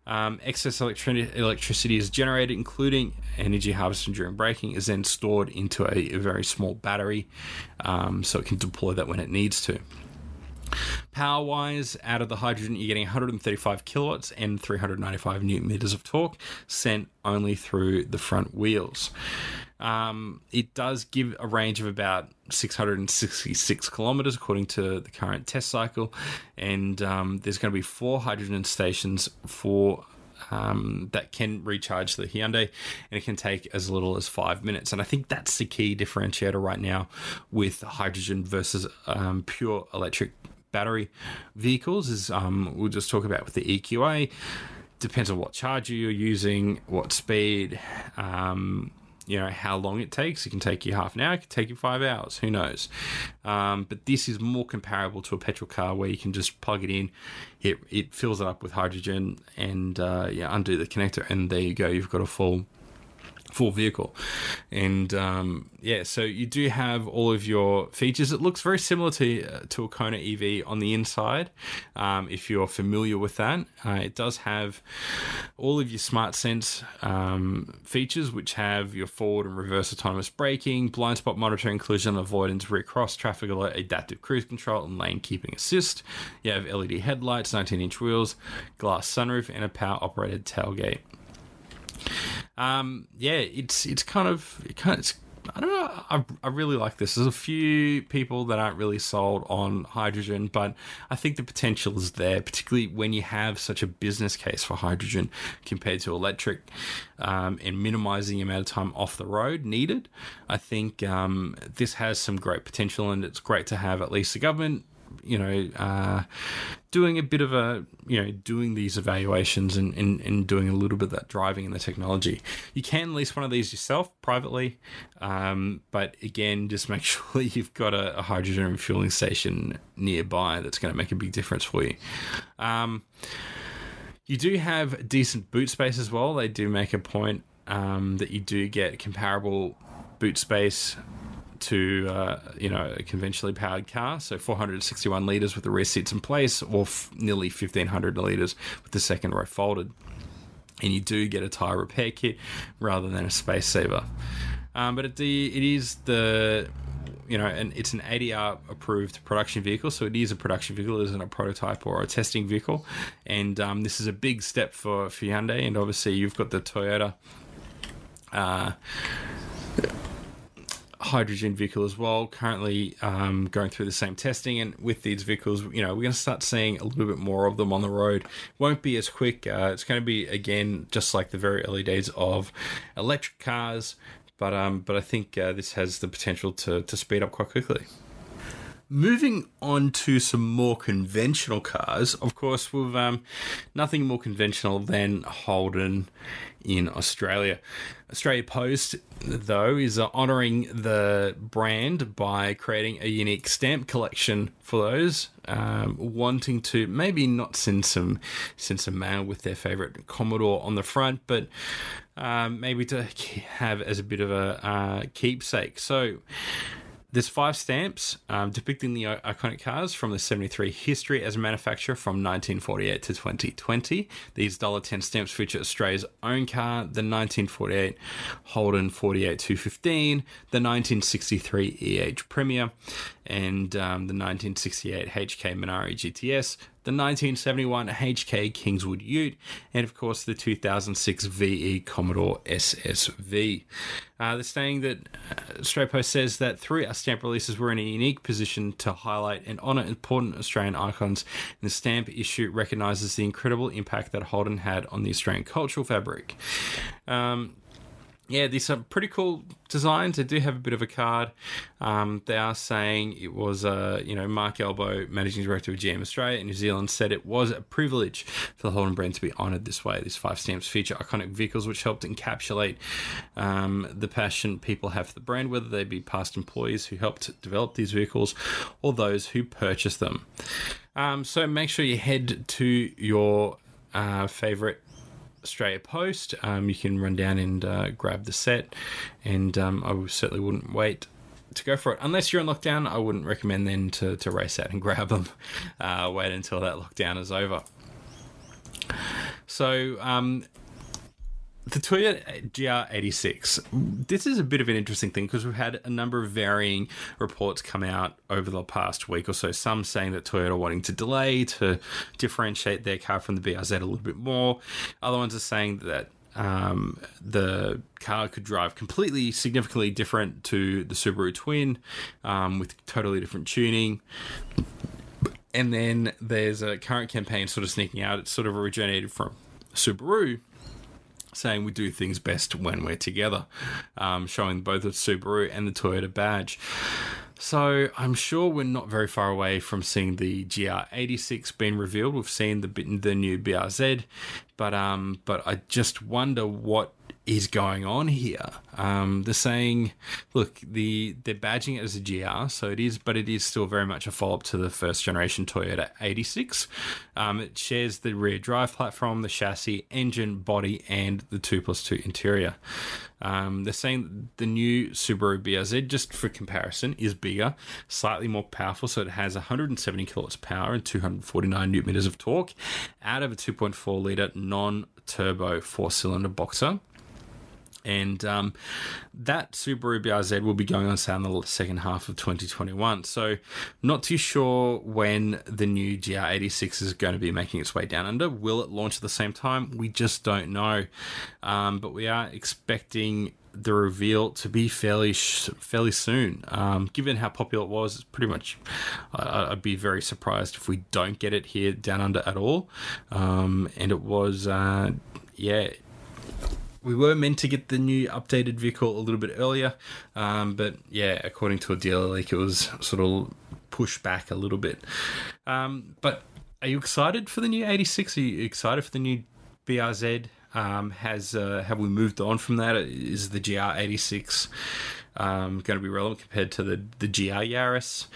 Um, excess electri- electricity is generated, including energy harvested during braking, is then stored into a, a very small battery um, so it can deploy that when it needs to. Power wise, out of the hydrogen, you're getting 135 kilowatts and 395 newton meters of torque sent only through the front wheels. Um, it does give a range of about 666 kilometers according to the current test cycle, and um, there's going to be four hydrogen stations for um, that can recharge the Hyundai, and it can take as little as five minutes. And I think that's the key differentiator right now with hydrogen versus um, pure electric battery vehicles is um, we'll just talk about with the EQA. Depends on what charger you're using, what speed, um, you know how long it takes. It can take you half an hour, it can take you five hours. Who knows? Um, but this is more comparable to a petrol car where you can just plug it in, it it fills it up with hydrogen, and uh, yeah, undo the connector, and there you go. You've got a full full vehicle. And um, yeah, so you do have all of your features. It looks very similar to uh, to a Kona EV on the inside. Um, if you're familiar with that, uh, it does have all of your smart sense um, features, which have your forward and reverse autonomous braking, blind spot monitoring, collision avoidance, rear cross, traffic alert, adaptive cruise control, and lane keeping assist. You have LED headlights, 19 inch wheels, glass sunroof, and a power operated tailgate. Um, yeah, it's it's kind of it kind of, it's, I don't know. I, I really like this. There's a few people that aren't really sold on hydrogen, but I think the potential is there, particularly when you have such a business case for hydrogen compared to electric um, and minimizing the amount of time off the road needed. I think um, this has some great potential, and it's great to have at least the government you know, uh, doing a bit of a, you know, doing these evaluations and, and, and doing a little bit of that driving in the technology. You can lease one of these yourself privately, um, but again, just make <laughs> sure you've got a, a hydrogen refueling station nearby that's going to make a big difference for you. Um, you do have decent boot space as well. They do make a point um, that you do get comparable boot space to uh, you know a conventionally powered car, so 461 liters with the rear seats in place, or f- nearly 1500 liters with the second row folded. And you do get a tire repair kit rather than a space saver. Um, but it, the, it is the you know, and it's an ADR approved production vehicle, so it is a production vehicle, it isn't a prototype or a testing vehicle. And um, this is a big step for, for Hyundai, and obviously you've got the Toyota. Uh, hydrogen vehicle as well, currently um, going through the same testing. And with these vehicles, you know, we're going to start seeing a little bit more of them on the road. Won't be as quick. Uh, it's going to be again just like the very early days of electric cars, but um, but I think uh, this has the potential to to speed up quite quickly. Moving on to some more conventional cars, of course, we've um, nothing more conventional than Holden in Australia. Australia Post, though, is uh, honouring the brand by creating a unique stamp collection for those um, wanting to maybe not send some send some mail with their favourite Commodore on the front, but um, maybe to have as a bit of a uh, keepsake. So there's five stamps um, depicting the iconic cars from the 73 history as a manufacturer from 1948 to 2020. These $10 stamps feature Australia's own car, the 1948 Holden 48 215, the 1963 EH Premier, and um, the 1968 HK Monaro GTS, the 1971 HK Kingswood Ute, and of course the 2006 VE Commodore SSV. Uh, saying that uh, Post says that through our stamp releases, we're in a unique position to highlight and honour important Australian icons. And the stamp issue recognises the incredible impact that Holden had on the Australian cultural fabric. Um, yeah, these are pretty cool designs. They do have a bit of a card. Um, they are saying it was, uh, you know, Marc Ebolo, managing director of GM Australia in New Zealand, said it was a privilege for the Holden brand to be honoured this way. These five stamps feature iconic vehicles which helped encapsulate um, the passion people have for the brand, whether they be past employees who helped develop these vehicles or those who purchased them. Um, so make sure you head to your uh, favorite Australia Post. Um, you can run down and uh, grab the set, and um, I certainly wouldn't wait to go for it. Unless you're in lockdown, I wouldn't recommend then to, to race out and <laughs> grab them. Uh, wait until that lockdown is over. So, um, the Toyota GR86. This is a bit of an interesting thing because we've had a number of varying reports come out over the past week or so. Some saying that Toyota wanting to delay to differentiate their car from the BRZ a little bit more. Other ones are saying that um, the car could drive completely significantly different to the Subaru Twin um, with totally different tuning. And then there's a current campaign sort of sneaking out. It's sort of originated from Subaru saying we do things best when we're together, um, showing both the Subaru and the Toyota badge. So I'm sure we're not very far away from seeing the GR86 being revealed. We've seen the the new BRZ, but um, but I just wonder what is going on here. Um, they're saying, look, the they're badging it as a GR, so it is, but it is still very much a follow up to the first generation Toyota 86. Um, it shares the rear drive platform, the chassis, engine, body, and the two plus two interior. Um, they're saying the new Subaru BRZ, just for comparison, is bigger, slightly more powerful, so it has 170 kilowatts of power and 249 newton meters of torque out of a 2.4 liter non turbo four cylinder boxer and um, that Subaru BRZ will be going on sale in the second half of 2021. So, not too sure when the new GR86 is going to be making its way down under. Will it launch at the same time? We just don't know, um, but we are expecting the reveal to be fairly fairly soon. Um, given how popular it was, it's pretty much. Uh, I'd be very surprised if we don't get it here down under at all. Um, and it was, uh, yeah we were meant to get the new updated vehicle a little bit earlier, um, but yeah, according to a dealer leak, it was sort of pushed back a little bit. Um, but are you excited for the new 86? Are you excited for the new BRZ? Um, has uh, have we moved on from that? Is the GR86 um, going to be relevant compared to the the GR Yaris?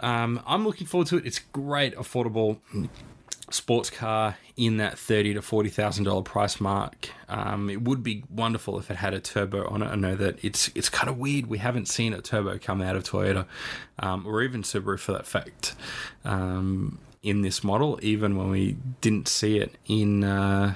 Um, I'm looking forward to it. It's great, affordable sports car in that thirty to forty thousand dollar price mark. Um, it would be wonderful if it had a turbo on it. I know that it's it's kind of weird. We haven't seen a turbo come out of Toyota, um, or even Subaru for that fact, um, in this model. Even when we didn't see it in. Uh,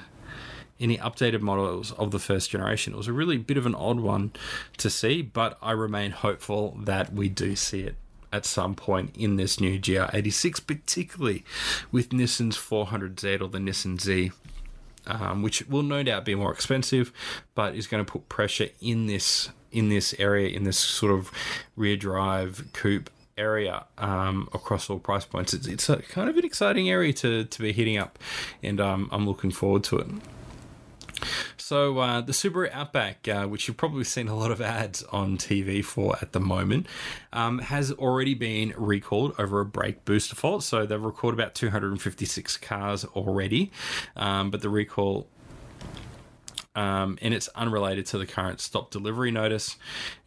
any updated models of the first generation. It was a really bit of an odd one to see, but I remain hopeful that we do see it at some point in this new GR86, particularly with Nissan's 400Z or the Nissan Z. Um, which will no doubt be more expensive, but is going to put pressure in this in this area in this sort of rear drive coupe area um, across all price points. It's, it's a kind of an exciting area to, to be hitting up, and um, I'm looking forward to it. So uh, the Subaru Outback, uh, which you've probably seen a lot of ads on TV for at the moment, um, has already been recalled over a brake booster fault. So they've recalled about 256 cars already, um, but the recall um, and it's unrelated to the current stop delivery notice.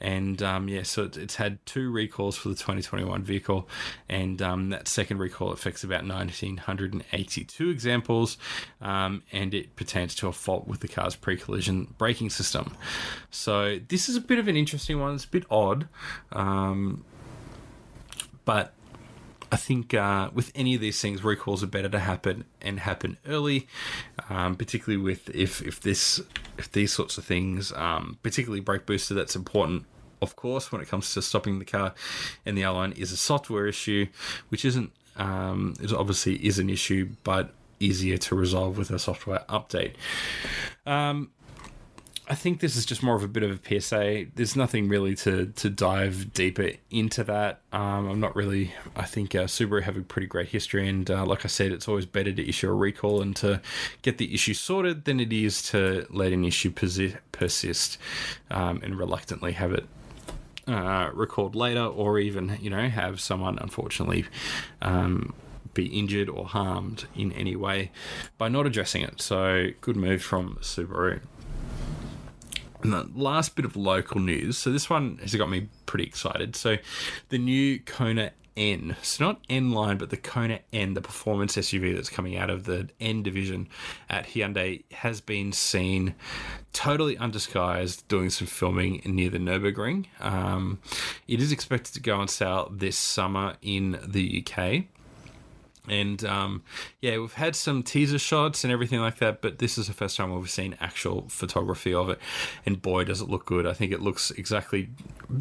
And um, yeah, so it's, it's, had two recalls for the 2021 vehicle, and um, that second recall affects about 1,982 examples, um, and it pertains to a fault with the car's pre-collision braking system. So this is a bit of an interesting one. It's a bit odd, um, but I think uh, with any of these things, recalls are better to happen and happen early, um, particularly with if if this if these sorts of things, um, particularly brake booster, that's important. Of course, when it comes to stopping the car, and the one is a software issue, which isn't um, it obviously is an issue, but easier to resolve with a software update. Um, I think this is just more of a bit of a PSA. There's nothing really to to dive deeper into that. Um, I'm not really. I think uh, Subaru have a pretty great history, and uh, like I said, it's always better to issue a recall and to get the issue sorted than it is to let an issue persi- persist um, and reluctantly have it uh, recalled later, or even you know have someone unfortunately. Um, be injured or harmed in any way by not addressing it. So, good move from Subaru. And the last bit of local news. So this one has got me pretty excited. So the new Kona N. So not N line, but the Kona N, the performance SUV that's coming out of the N division at Hyundai, has been seen totally undisguised doing some filming near the Nurburgring. Um, it is expected to go on sale this summer in the UK. And um, yeah, we've had some teaser shots and everything like that, but this is the first time we've seen actual photography of it. And boy, does it look good! I think it looks exactly,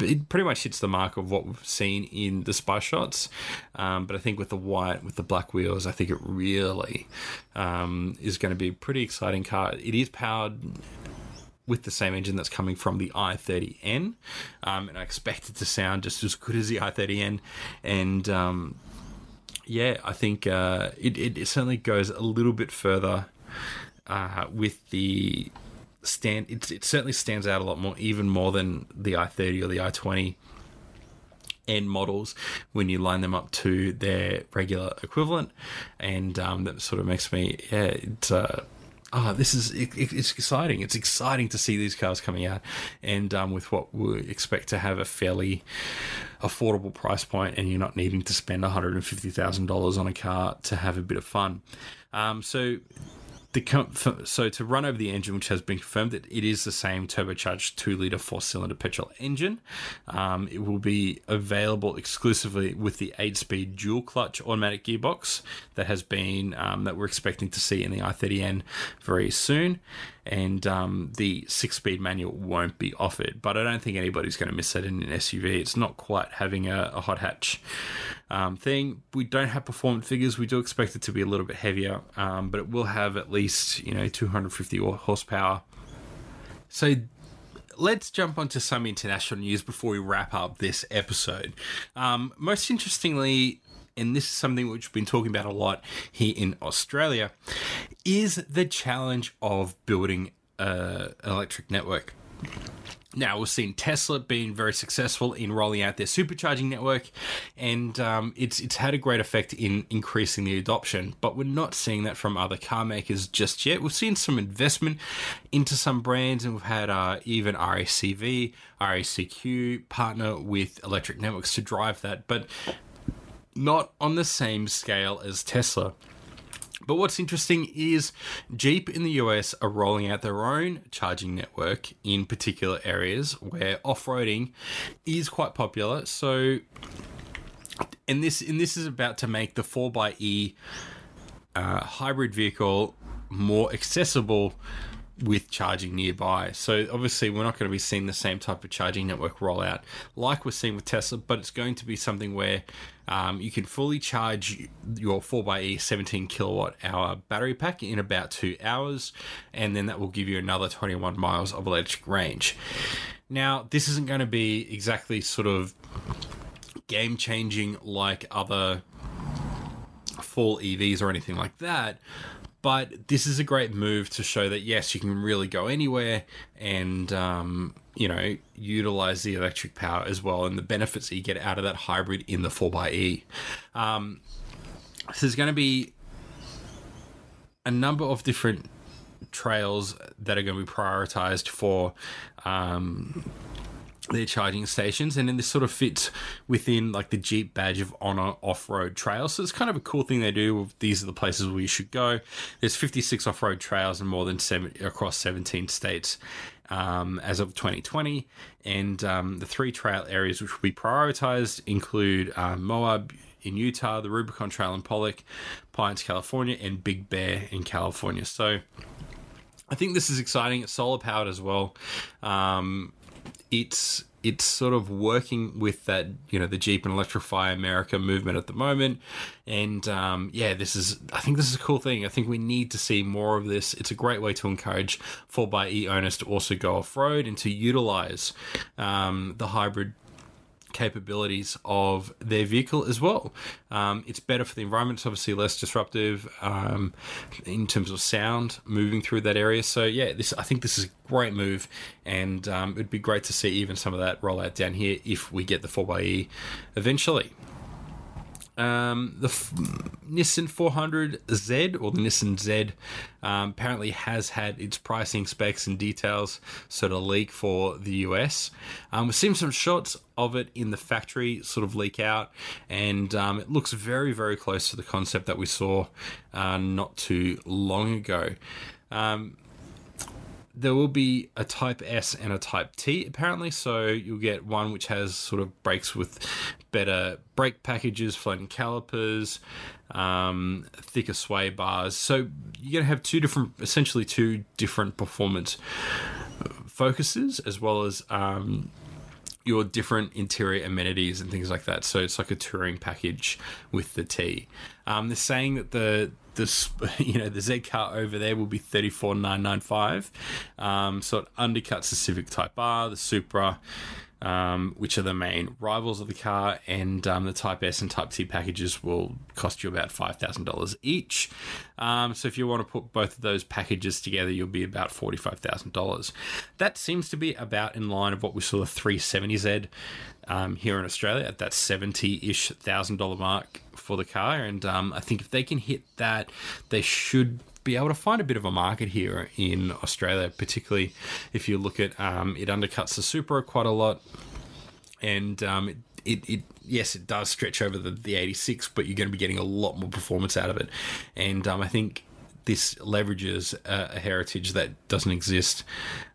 it pretty much hits the mark of what we've seen in the spy shots. Um, but I think with the white, with the black wheels, I think it really um, is going to be a pretty exciting car. It is powered with the same engine that's coming from the i30N, um, and I expect it to sound just as good as the i30N. And um, yeah, I think uh, it, it certainly goes a little bit further uh, with the stand. It, it certainly stands out a lot more, even more than the i30 or the i20 N models when you line them up to their regular equivalent, and um, that sort of makes me yeah. Uh, oh, this is it, it's exciting. It's exciting to see these cars coming out, and um, with what we expect to have a fairly affordable price point, and you're not needing to spend one hundred and fifty thousand dollars on a car to have a bit of fun. Um, so the so to run over the engine, which has been confirmed that it is the same turbocharged two liter four cylinder petrol engine. Um, it will be available exclusively with the eight speed dual clutch automatic gearbox that has been um, that we're expecting to see in the i30N very soon and um, the six speed manual won't be offered. But I don't think anybody's going to miss that in an SUV. It's not quite having a, a hot hatch um, thing. We don't have performance figures. We do expect it to be a little bit heavier, um, but it will have at least you know 250 horsepower. So let's jump onto some international news before we wrap up this episode. Um, most interestingly, and this is something which we've been talking about a lot here in Australia, is the challenge of building uh, an electric network. Now, we've seen Tesla being very successful in rolling out their supercharging network, and um, it's it's had a great effect in increasing the adoption. But we're not seeing that from other car makers just yet. We've seen some investment into some brands, and we've had uh, even RACV, RACQ partner with electric networks to drive that. But not on the same scale as Tesla. But what's interesting is Jeep in the US are rolling out their own charging network in particular areas where off-roading is quite popular. So and this and this is about to make the 4xe uh, hybrid vehicle more accessible with charging nearby. So obviously, we're not going to be seeing the same type of charging network rollout like we're seeing with Tesla, but it's going to be something where um, you can fully charge your 4xE 17 kilowatt hour battery pack in about two hours, and then that will give you another 21 miles of electric range. Now, this isn't going to be exactly sort of game changing like other full EVs or anything like that. But this is a great move to show that yes, you can really go anywhere and um, you know utilize the electric power as well, and the benefits that you get out of that hybrid in the four xE. Um, so there's going to be a number of different trails that are going to be prioritized for um, their charging stations, and then this sort of fits within like the Jeep badge of honor off-road trails. So it's kind of a cool thing they do. These are the places where you should go. There's 56 off-road trails and more than seven across 17 states um, as of 2020, and um, the three trail areas which will be prioritized include uh, Moab in Utah, the Rubicon Trail in Pollock, Pines, California, and Big Bear in California. So. I think this is exciting. It's solar powered as well. Um, it's it's sort of working with that you know the Jeep and Electrify America movement at the moment, and um, yeah, this is I think this is a cool thing. I think we need to see more of this. It's a great way to encourage 4xE owners to also go off road and to utilize um, the hybrid capabilities of their vehicle as well. Um, it's better for the environment. It's obviously less disruptive um, in terms of sound moving through that area. So yeah, this I think this is a great move, and um, it'd be great to see even some of that roll out down here if we get the 4xE eventually. Um, the F- Nissan 400Z or the Nissan Z um, apparently has had its pricing specs and details sort of leak for the US. Um, we've seen some shots of it in the factory sort of leak out, and um, it looks very, very close to the concept that we saw uh, not too long ago. Um, there will be a Type S and a Type T apparently. So you'll get one which has sort of brakes with better brake packages, floating calipers, um, thicker sway bars. So you're going to have two different, essentially two different performance focuses as well as. Um, your different interior amenities and things like that. So it's like a touring package with the T. Um, they're saying that the this <laughs> you know the Z car over there will be thirty four nine nine five. Um, so it undercuts the Civic Type R, the Supra, um, which are the main rivals of the car, and um, the Type S and Type T packages will cost you about five thousand dollars each. Um, so if you want to put both of those packages together, you'll be about forty five thousand dollars. That seems to be about in line of what we saw the three seventy Z um, here in Australia at that seventy ish thousand dollar mark for the car, and um, I think if they can hit that, they should be able to find a bit of a market here in Australia, particularly if you look at um, it undercuts the Supra quite a lot, and um, it, it, it, yes it does stretch over the, the 86, but you're going to be getting a lot more performance out of it, and um, I think this leverages a, a, heritage that doesn't exist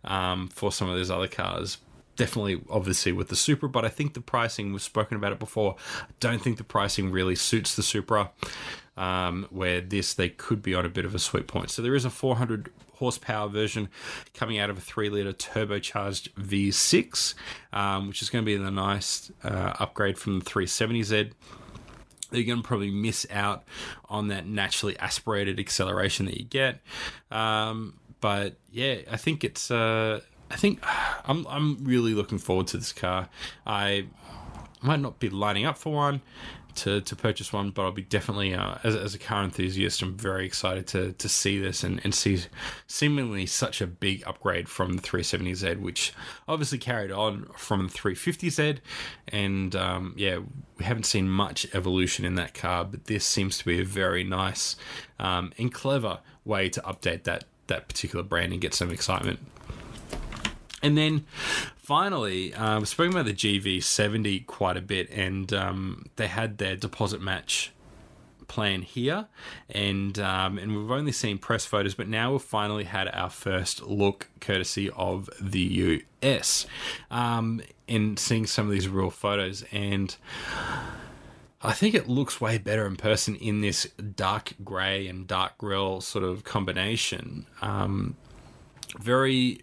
um, for some of those other cars definitely obviously with the Supra, but I think the pricing we've spoken about it before. I don't think the pricing really suits the Supra. Um, where this they could be on a bit of a sweet point. So there is a 400 horsepower version coming out of a three liter turbocharged V6, um, which is going to be the nice uh, upgrade from the 370Z. You're going to probably miss out on that naturally aspirated acceleration that you get. Um, but yeah, I think it's. Uh, I think <sighs> I'm I'm really looking forward to this car. I might not be lining up for one to, to purchase one, but I'll be definitely uh, as, as a car enthusiast, I'm very excited to to see this and, and see seemingly such a big upgrade from the 370Z, which obviously carried on from the 350Z, and um, yeah, we haven't seen much evolution in that car, but this seems to be a very nice um, and clever way to update that that particular brand and get some excitement. And then finally, we've spoken about the GV70 quite a bit, and um, they had their deposit match plan here, and um, and we've only seen press photos, but now we've finally had our first look, courtesy of the US, um, and seeing some of these real photos, and I think it looks way better in person in this dark grey and dark grill sort of combination. Um, very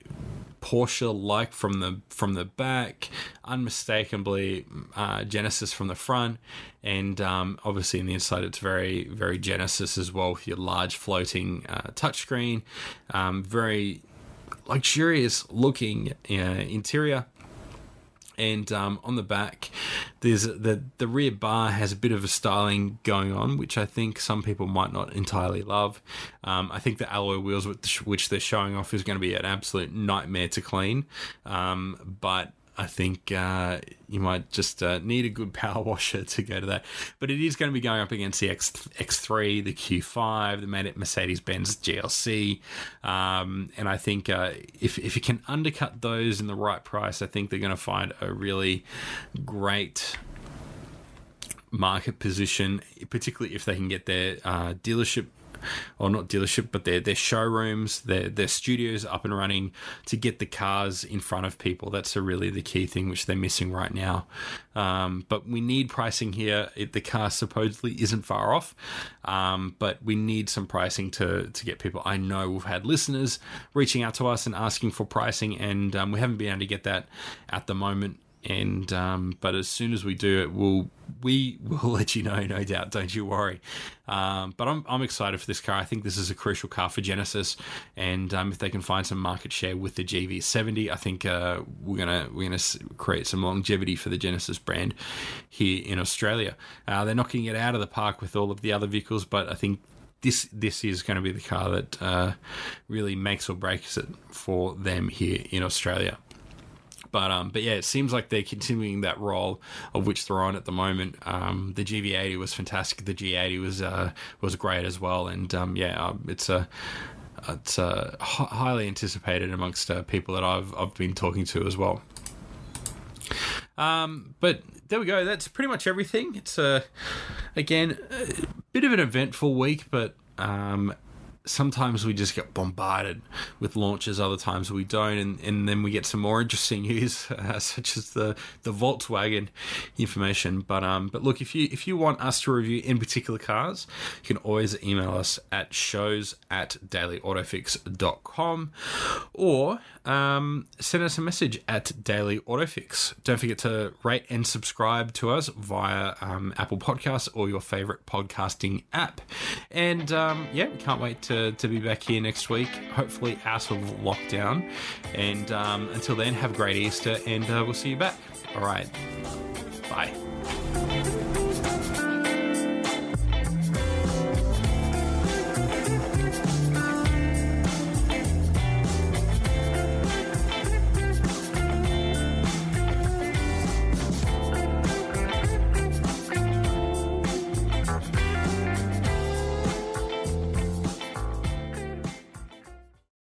Porsche like from the from the back, unmistakably uh, Genesis from the front, and um, obviously in the inside it's very very Genesis as well with your large floating uh, touchscreen, um, very luxurious looking uh, interior and um, on the back there's the the rear bar has a bit of a styling going on which i think some people might not entirely love. Um, i think the alloy wheels which they're showing off is going to be an absolute nightmare to clean. Um, but I think uh, you might just uh, need a good power <laughs> washer to go to that. But it is going to be going up against the X, X3, the Q5, the Mercedes Benz GLC. Um, and I think uh, if, if you can undercut those in the right price, I think they're going to find a really great market position, particularly if they can get their uh, dealership or not dealership, but their their showrooms, their their studios up and running to get the cars in front of people. That's a really the key thing which they're missing right now. Um, but we need pricing here. It, the car supposedly isn't far off, um, but we need some pricing to to get people. I know we've had listeners reaching out to us and asking for pricing, and um, we haven't been able to get that at the moment and um, but as soon as we do it, we'll we will <laughs> let you know, no doubt. Don't you worry. Um, but I'm I'm excited for this car. I think this is a crucial car for Genesis, and um, if they can find some market share with the GV70, I think uh, we're gonna we're gonna create some longevity for the Genesis brand here in Australia. Uh, they're knocking it out of the park with all of the other vehicles, but I think this this is going to be the car that uh, really makes or breaks it for them here in Australia. But um, but yeah, it seems like they're continuing that role of which they're on at the moment. Um, the GV80 was fantastic. The G80 was uh, was great as well. And um, yeah, it's a it's uh, highly anticipated amongst uh, people that I've I've been talking to as well. Um, but there we go. That's pretty much everything. It's a again a bit of an eventful week, but um, sometimes we just get bombarded with launches, other times we don't, and, and then we get some more interesting <laughs> news, uh, such as the, the Volkswagen information. But um, but look, if you if you want us to review in particular cars, you can always email us at shows at dailyautofix.com or um, send us a message at Daily Autofix. Don't forget to rate and subscribe to us via um, Apple Podcasts or your favorite podcasting app. And um, yeah, we can't wait to, to be back here next week, hopefully out of lockdown. And um, until then, have a great Easter and uh, we'll see you back. All right. Bye.